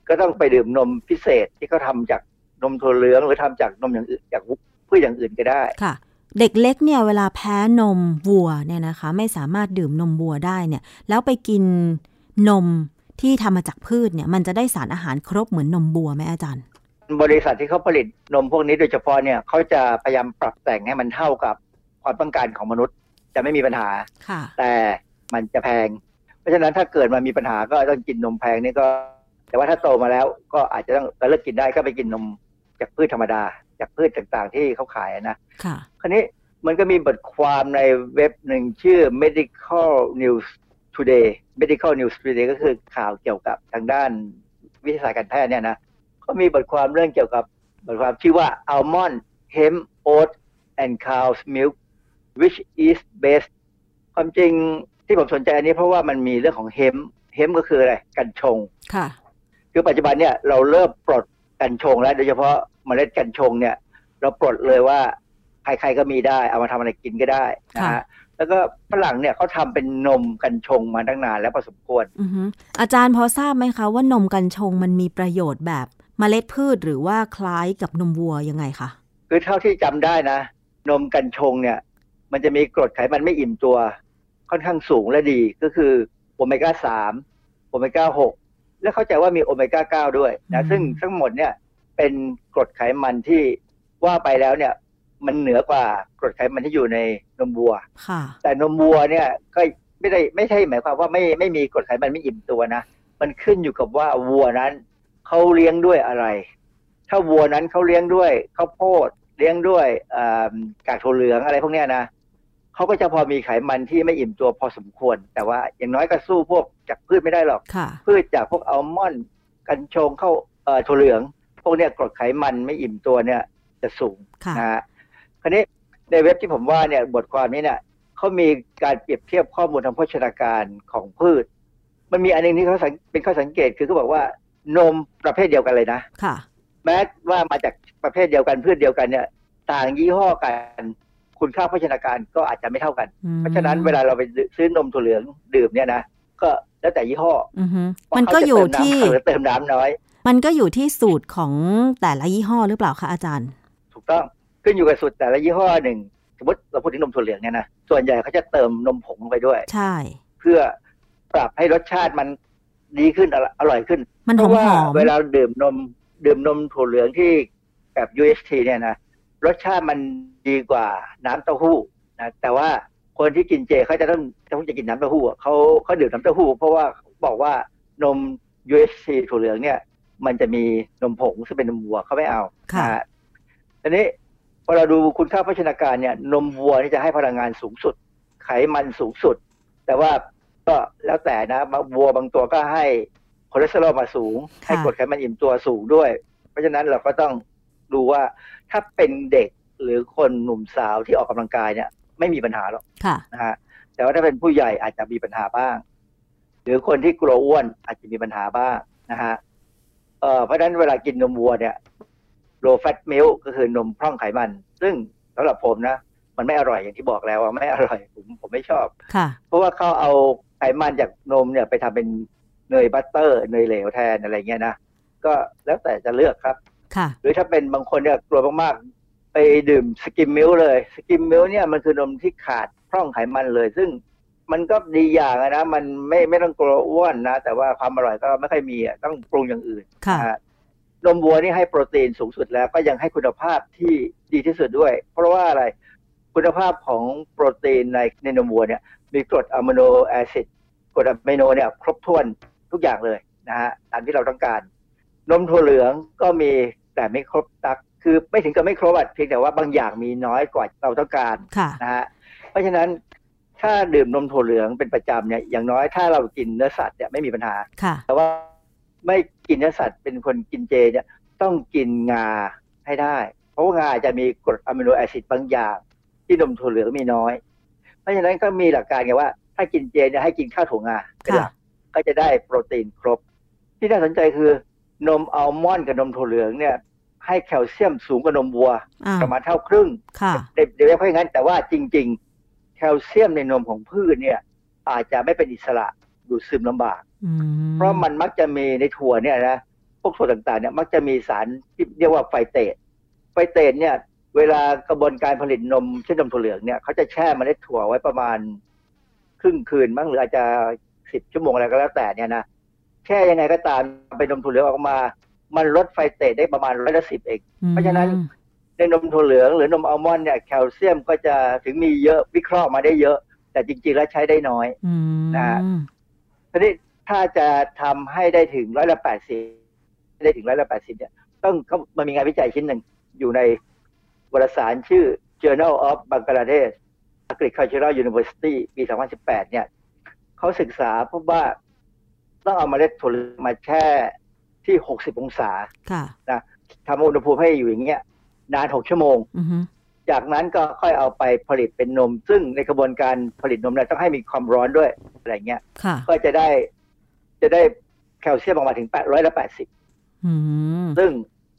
ก็ต้องไปดื่มนมพิเศษที่เขาทำจากนมถั่วเหลือง หรือทำจากนมอย่างอื่นจากพืชอย่างอื่นก็ได้ค่ะ เด็กเล็กเนี่ยเวลาแพ้นมวัวเนี่ยนะคะ ไม่สามารถดื่มนมวัวได้เนี่ย แล้วไปกินนมที่ทำมาจากพืชเนี่ย มันจะได้สารอาหารครบเหมือนนมวัวไหมอาจารย์บริษัทที่เขาผลิตนมพวกนี้โดยเฉพาะเนี่ยเขาจะพยายามปรับแต่งให้มันเท่ากับความต้องการของมนุษย์ จะไม่มีปัญหาค่ะแต่มันจะแพง เพราะฉะนั้นถ้าเกิดมามีปัญหาก็ต้องกินนมแพงนี่ก็ แต่ว่าถ้าโตมาแล้วก็อาจจะต้องเลิกกินได้ก็ไปกินนมจากพืชธรรมดา จากพืชต่างๆ ที่เขาขายนะค่ะคราวนี้มันก็มีบทความในเว็บหนึ่งชื่อ medical news today medical news today ก็คือข่าวเกี่ยวกับทางด้านวิทยาศาสตร์การแพทย์เนี่ยนะเขามีบทความเรื่องเกี่ยวกับบทความชื่อว่า almond hemp oat and cow's milk which is best ความจริงที่ผมสนใจอันนี้เพราะว่ามันมีเรื่องของเฮมเฮมก็คืออะไร กัญชง ค่ะ คือปัจจุบันเนี่ยเราเริ่มปลดกัญชงแล้วโดยเฉพาะเมล็ดกัญชงเนี่ย เราปลดเลยว่าใครๆก็มีได้ เอามาทำอะไรกินก็ได้นะค่ะฮะแล้วก็ฝรั่งเนี่ยเขาทำเป็นนมกัญชงมาตั้งนานแล้วพอสมควรอือฮึอาจารย์พอทราบไหมคะว่านมกัญชงมันมีประโยชน์แบบเมล็ดพืชหรือว่าคล้ายกับนมวัวยังไงคะคือเท่าที่จำได้นะ นมกัญชงเนี่ย มันจะมีกรดไขมันไม่อิ่มตัว ค่อนข้างสูงและดีก็คือโอเมก้าสามโอเมก้าหกและเข้าใจว่ามีโอเมก้าเก้าด้วยนะอืมซึ่งทั้งหมดเนี่ยเป็นกรดไขมันที่ว่าไปแล้วเนี่ย มันเหนือกว่ากรดไขมันที่อยู่ในนมวัวค่ะแต่นมวัวเนี่ยก็ไม่ได้ไม่ใช่หมายความว่าไม่ไม่มีกรดไขมันไม่อิ่มตัวนะมันขึ้นอยู่กับว่าวัวนั้นเขาเลี้ยงด้วยอะไร ถ้าวัวนั้นเขาเลี้ยงด้วยข้าวโพดเลี้ยงด้วยเอ่อกากถั่วเหลืองอะไรพวกเนี้ยนะ เขาก็จะพอมีไขมันที่ไม่อิ่มตัวพอสมควร แต่ว่าอย่างน้อยก็สู้พวกจากพืชไม่ได้หรอกค่ะพืชจากพวกอัลมอนด์กัญชงเข้าเอ่อถั่วเหลือง พวกเนี้ยกรดไขมันไม่อิ่มตัวเนี่ยจะสูงค่ะนะฮะคราวนี้ในเว็บที่ผมว่าเนี่ยบทความนี้เนี่ยเขามีการเปรียบเทียบข้อมูลทางโภชนาการของพืช มันมีอันหนึงที่เขาสังเป็นข้อสังเกตคือเขาบอกว่านมประเภทเดียวกันเลยนะค่ะ แม้ว่ามาจากประเภทเดียวกันพืชเดียวกันเนี่ย ต่างยี่ห้อกัน คุณค่าโภชนาการก็อาจจะไม่เท่ากันอืมเพราะฉะนั้นเวลาเราไปซื้อนมถั่วเหลืองดื่มเนี่ยนะก็แล้วแต่ยี่ห้ออือฮึว่ามันก็เขาจะอยู่เติที่น้ำหรือเติมน้ำน้อย มันก็อยู่ที่สูตรของแต่ละยี่ห้อหรือเปล่าคะอาจารย์ ถูกต้องขึ้นอยู่กับสูตรแต่ละยี่ห้อหนึ่งสมมติเราพูดถึงนมถั่วเหลืองเนี่ยนะส่วนใหญ่เขาจะเติมนมผงลงไปด้วย ใช่ เพื่อปรับให้รสชาติมันดีขึ้นอร่อยอร่อยขึ้น มันเพหอราะมว่าหอมเวลาดื่มนมดื่มนมถั่วเหลืองที่แบบ UHT เนี่ยนะ รสชาติมันดีกว่าน้ำเต้าหู้นะแต่ว่าคนที่กินเจเขาจะต้องต้องจะกินน้ำเต้าหู้อะเขาเขาดื่มน้ำเต้าหู้เพราะว่าบอกว่านม UHT ถั่วเหลืองเนี่ย มันจะมีนมผงซึ่งเป็นนมวัวเขาไม่เอาค่ะนะฮะทีนี้พอเราดูคุณค่าโภชนาการเนี่ย นมวัวนี่จะให้พลังงานสูงสุด ไขมันสูงสุด แต่ว่าก็แล้วแต่นะบางวัวบางตัวก็ให้คอเลสเตอรอลมาสูงค่ะให้กรดไขมันอิ่มตัวสูงด้วย เพราะฉะนั้นเราก็ต้อง ดูว่าถ้าเป็นเด็กหรือคนหนุ่มสาวที่ออกกำลังกายเนี่ย ไม่มีปัญหาหรอกค่ะนะฮะแต่ว่าถ้าเป็นผู้ใหญ่อาจจะมีปัญหาบ้าง หรือคนที่กลัวอ้วนอาจจะมีปัญหาบ้างนะฮะเอ่อเพราะฉะนั้นเวลากินนมวัวเนี่ย low fat milk ก็คือนมพร่องไขมัน ซึ่งสำหรับผมนะมันไม่อร่อยอย่างที่บอกแล้วว่าไม่อร่อยผมผมไม่ชอบค่ะเพราะว่าเขาเอาไขมันจากนมเนี่ยไปทำเป็นเนย butter เนยเหลวแทนอะไรเงี้ยนะก็แล้วแต่จะเลือกครับค่ะ หรือถ้าเป็นบางคนเนี่ยกลัวมากๆ ไปดื่ม skim milk เลย skim milk เนี่ยมันคือนมที่ขาดพร่องไขมันเลย ซึ่งมันก็ดีอย่างอะนะ มันไม่ไม่ต้องกลัวอ้วนนะ แต่ว่าความอร่อยก็ไม่ค่อยมีอะต้องปรุงอย่างอื่นค่ะนะฮะนมวัวนี่ให้โปรตีนสูงสุดแล้วก็ยังให้คุณภาพที่ดีที่สุดด้วย เพราะว่าอะไรคุณภาพของโปรตีนในในนมวัวเนี่ย มีกรดอะมิโนแอซิดกรดอะมิโนเนี่ย ครบถ้วนทุกอย่างเลยนะฮะตามที่เราต้องการ นมถั่วเหลืองก็มี แต่ไม่ครบตักคือไม่ถึงกับไม่ครบอะเพียงแต่ว่าบางอย่างมีน้อยกว่าเราต้องการค่ะนะฮะเพราะฉะนั้นถ้าดื่มนมถั่วเหลืองเป็นประจำเนี่ยอย่างน้อยถ้าเรากินเนื้อสัตว์เนี่ยไม่มีปัญหาค่ะแต่ว่าไม่กินเนื้อสัตว์เป็นคนกินเจเนี่ยต้องกินงาให้ได้ เพราะว่างาจะมีกรดอะมิโนแอซิดบางอย่าง ที่นมถั่วเหลืองมีน้อย เพราะฉะนั้นก็มีหลักการไงว่า ถ้ากินเจเนี่ยให้กินข้าวถั่วงาเป็นหลักก็จะได้โปรตีนครบ ที่น่าสนใจคือ นมอัลมอนด์กับนมถั่วเหลืองเนี่ยให้แคลเซียมสูงกว่านมวัวอ่าประมาณเท่าครึ่งค่ะเดี๋ยวเดี๋ยวเพราะงั้น แต่ว่าจริง ๆ แคลเซียมในนมของพืชเนี่ย อาจจะไม่เป็นอิสระดูดซึมลำบากอืมเพราะมันมักจะมีในถั่วเนี่ยนะพวกถั่วต่างๆเนี่ยมักจะมีสารที่เรียกว่า phytate phytate เนี่ย เวลากระบวนการผลิตนมเช่นนมถั่วเหลืองเนี่ยเขาจะแช่เมล็ดถั่วไว้ประมาณ ครึ่งคืนบ้างหรืออาจจะสิบชั่วโมงอะไรก็แล้วแต่เนี่ยนะ แช่ยังไงก็ตามเป็นนมถั่วเหลืองออกมา มันลดไฟเตตได้ประมาณร้อยละสิบเอง เพราะฉะนั้นในนมถั่วเหลืองหรือนมอัลมอนด์เนี่ยแคลเซียมก็จะถึงมีเยอะวิเคราะห์มาได้เยอะ แต่จริงๆแล้วใช้ได้น้อยอืมนะฮะทีนี้ถ้าจะทำให้ได้ถึงร้อยละแปดสิบได้ถึงร้อยละแปดสิบเนี่ย ต้องเขามันมีงานวิจัยชิ้นหนึ่งอยู่ในวารสารชื่อ Journal of Bangladesh Agricultural University ปี 2018 เนี่ยเขาศึกษาพบว่า ต้องเอาเมล็ดถั่วเหลืองมาแช่ที่60องศาค่ะนะทำอุณหภูมิให้อยู่อย่างเงี้ยนาน6ชั่วโมงอือฮึจากนั้นก็ค่อยเอาไปผลิตเป็นนม ซึ่งในกระบวนการผลิตนมเนี่ยต้องให้มีความร้อนด้วยอะไรเงี้ยค่ะก็จะได้จะได้แคลเซียมออกมาถึงแปดร้อยละแปดสิบอืมซึ่ง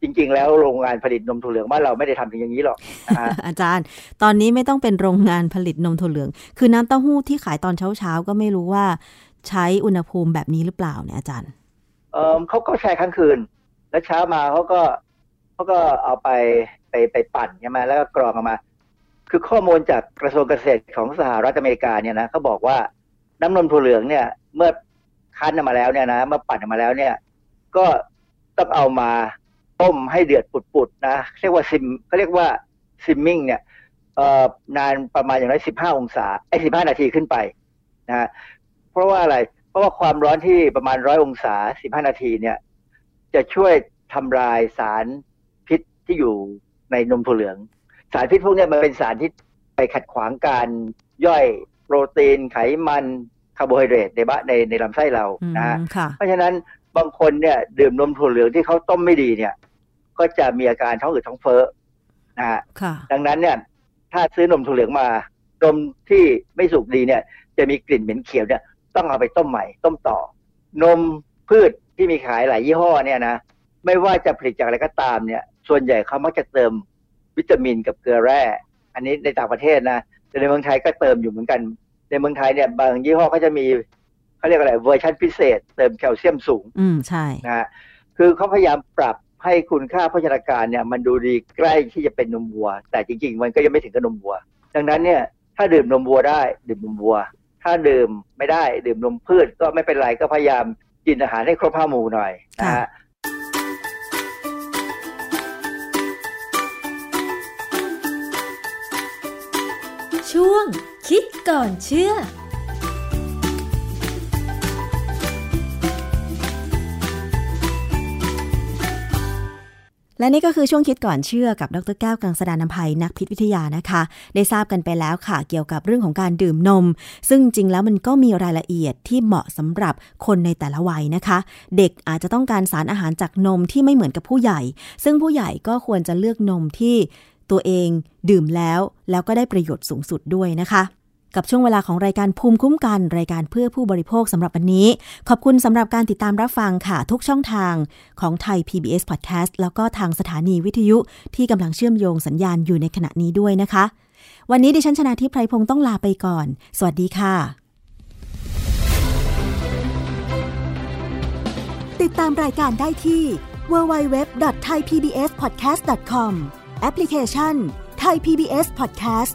จริง ๆ แล้วโรงงานผลิตนมถั่วเหลืองบ้านเราไม่ได้ทำถึงอย่างนี้หรอกนะฮะอาจารย์ ตอนนี้ไม่ต้องเป็นโรงงานผลิตนมถั่วเหลือง คือน้ำเต้าหู้ที่ขายตอนเช้าๆก็ไม่รู้ว่า ใช้อุณหภูมิแบบนี้หรือเปล่าเนี่ยอาจารย์ เออเขาก็แช่ค้างคืน แล้วเช้ามาเขาก็เขาก็เอาไปไปไปปั่นใช่ไหมแล้วก็กรองออกมา คือข้อมูลจากกระทรวงเกษตรของสหรัฐอเมริกาเนี่ยนะเขาบอกว่าน้ำนมถั่วเหลืองเนี่ย เมื่อคั้นออกมาแล้วเนี่ยนะเมื่อปั่นออกมาแล้วเนี่ย ก็ต้องเอามาต้มให้เดือดปุดๆนะเรียกว่าซิมเขาเรียกว่า simmering เนี่ยเอ่อนานประมาณอย่างน้อยสิบห้าองศาไอ้สิบห้านาทีขึ้นไปนะ เพราะว่าอะไร เพราะว่าความร้อนที่ประมาณร้อยองศาสิบห้านาทีเนี่ย จะช่วยทำลายสารพิษที่อยู่ในนมถั่วเหลือง สารพิษพวกเนี้ยมันเป็นสารที่ไปขัดขวางการย่อยโปรตีนไขมันคาร์โบไฮเดรตในบ้านในในลำไส้เราอืมนะฮะค่ะเพราะฉะนั้นบางคนเนี่ยดื่มนมถั่วเหลืองที่เขาต้มไม่ดีเนี่ย ก็จะมีอาการท้องอืดท้องเฟ้อนะฮะค่ะดังนั้นเนี่ย ถ้าซื้อนมถั่วเหลืองมานมที่ไม่สุกดีเนี่ย จะมีกลิ่นเหม็นเขียวเนี่ย ต้องเอาไปต้มใหม่ ต้มต่อ นมพืชที่มีขายหลายยี่ห้อเนี่ยนะไม่ว่าจะผลิตจากอะไรก็ตามเนี่ย ส่วนใหญ่เขามักจะเติมวิตามินกับเกลือแร่ อันนี้ในต่างประเทศนะแต่ในเมืองไทยก็เติมอยู่เหมือนกัน ในเมืองไทยเนี่ยบางยี่ห้อก็จะมีเขาเรียกอะไรเวอร์ชันพิเศษ เติมแคลเซียมสูง อืมใช่นะฮะคือเขาพยายามปรับให้คุณค่าโภชนาการเนี่ย มันดูดีใกล้ที่จะเป็นนมวัว แต่จริง ๆ มันก็ยังไม่ถึงกับนมวัว ดังนั้นเนี่ย ถ้าดื่มนมวัวได้ดื่มนมวัว ถ้าดื่มไม่ได้ดื่มนมพืชก็ไม่เป็นไรก็พยายามกินอาหารให้ครบห้าหมู่หน่อยนะค่ะฮะช่วงคิดก่อนเชื่อ และนี่ก็คือช่วงคิดก่อนเชื่อกับดรแก้วกังสดานนภัยนักพิษวิทยานะคะ ได้ทราบกันไปแล้วค่ะ เกี่ยวกับเรื่องของการดื่มนม ซึ่งจริงแล้วมันก็มีรายละเอียดที่เหมาะสำหรับคนในแต่ละวัยนะคะ เด็กอาจจะต้องการสารอาหารจากนมที่ไม่เหมือนกับผู้ใหญ่ ซึ่งผู้ใหญ่ก็ควรจะเลือกนมที่ตัวเองดื่มแล้วแล้วก็ได้ประโยชน์สูงสุดด้วยนะคะ กับช่วงเวลาของรายการภูมิคุ้มกัน รายการเพื่อผู้บริโภคสำหรับวันนี้ ขอบคุณสำหรับการติดตามรับฟังค่ะ ทุกช่องทางของไทย PBS Podcast แล้วก็ทางสถานีวิทยุที่กำลังเชื่อมโยงสัญญาณอยู่ในขณะนี้ด้วยนะคะ วันนี้ดิฉันชนะทิพไพรพงศ์ต้องลาไปก่อน สวัสดีค่ะ ติดตามรายการได้ที่ www.thaipbspodcast.com แอปพลิเคชัน Thai PBS Podcast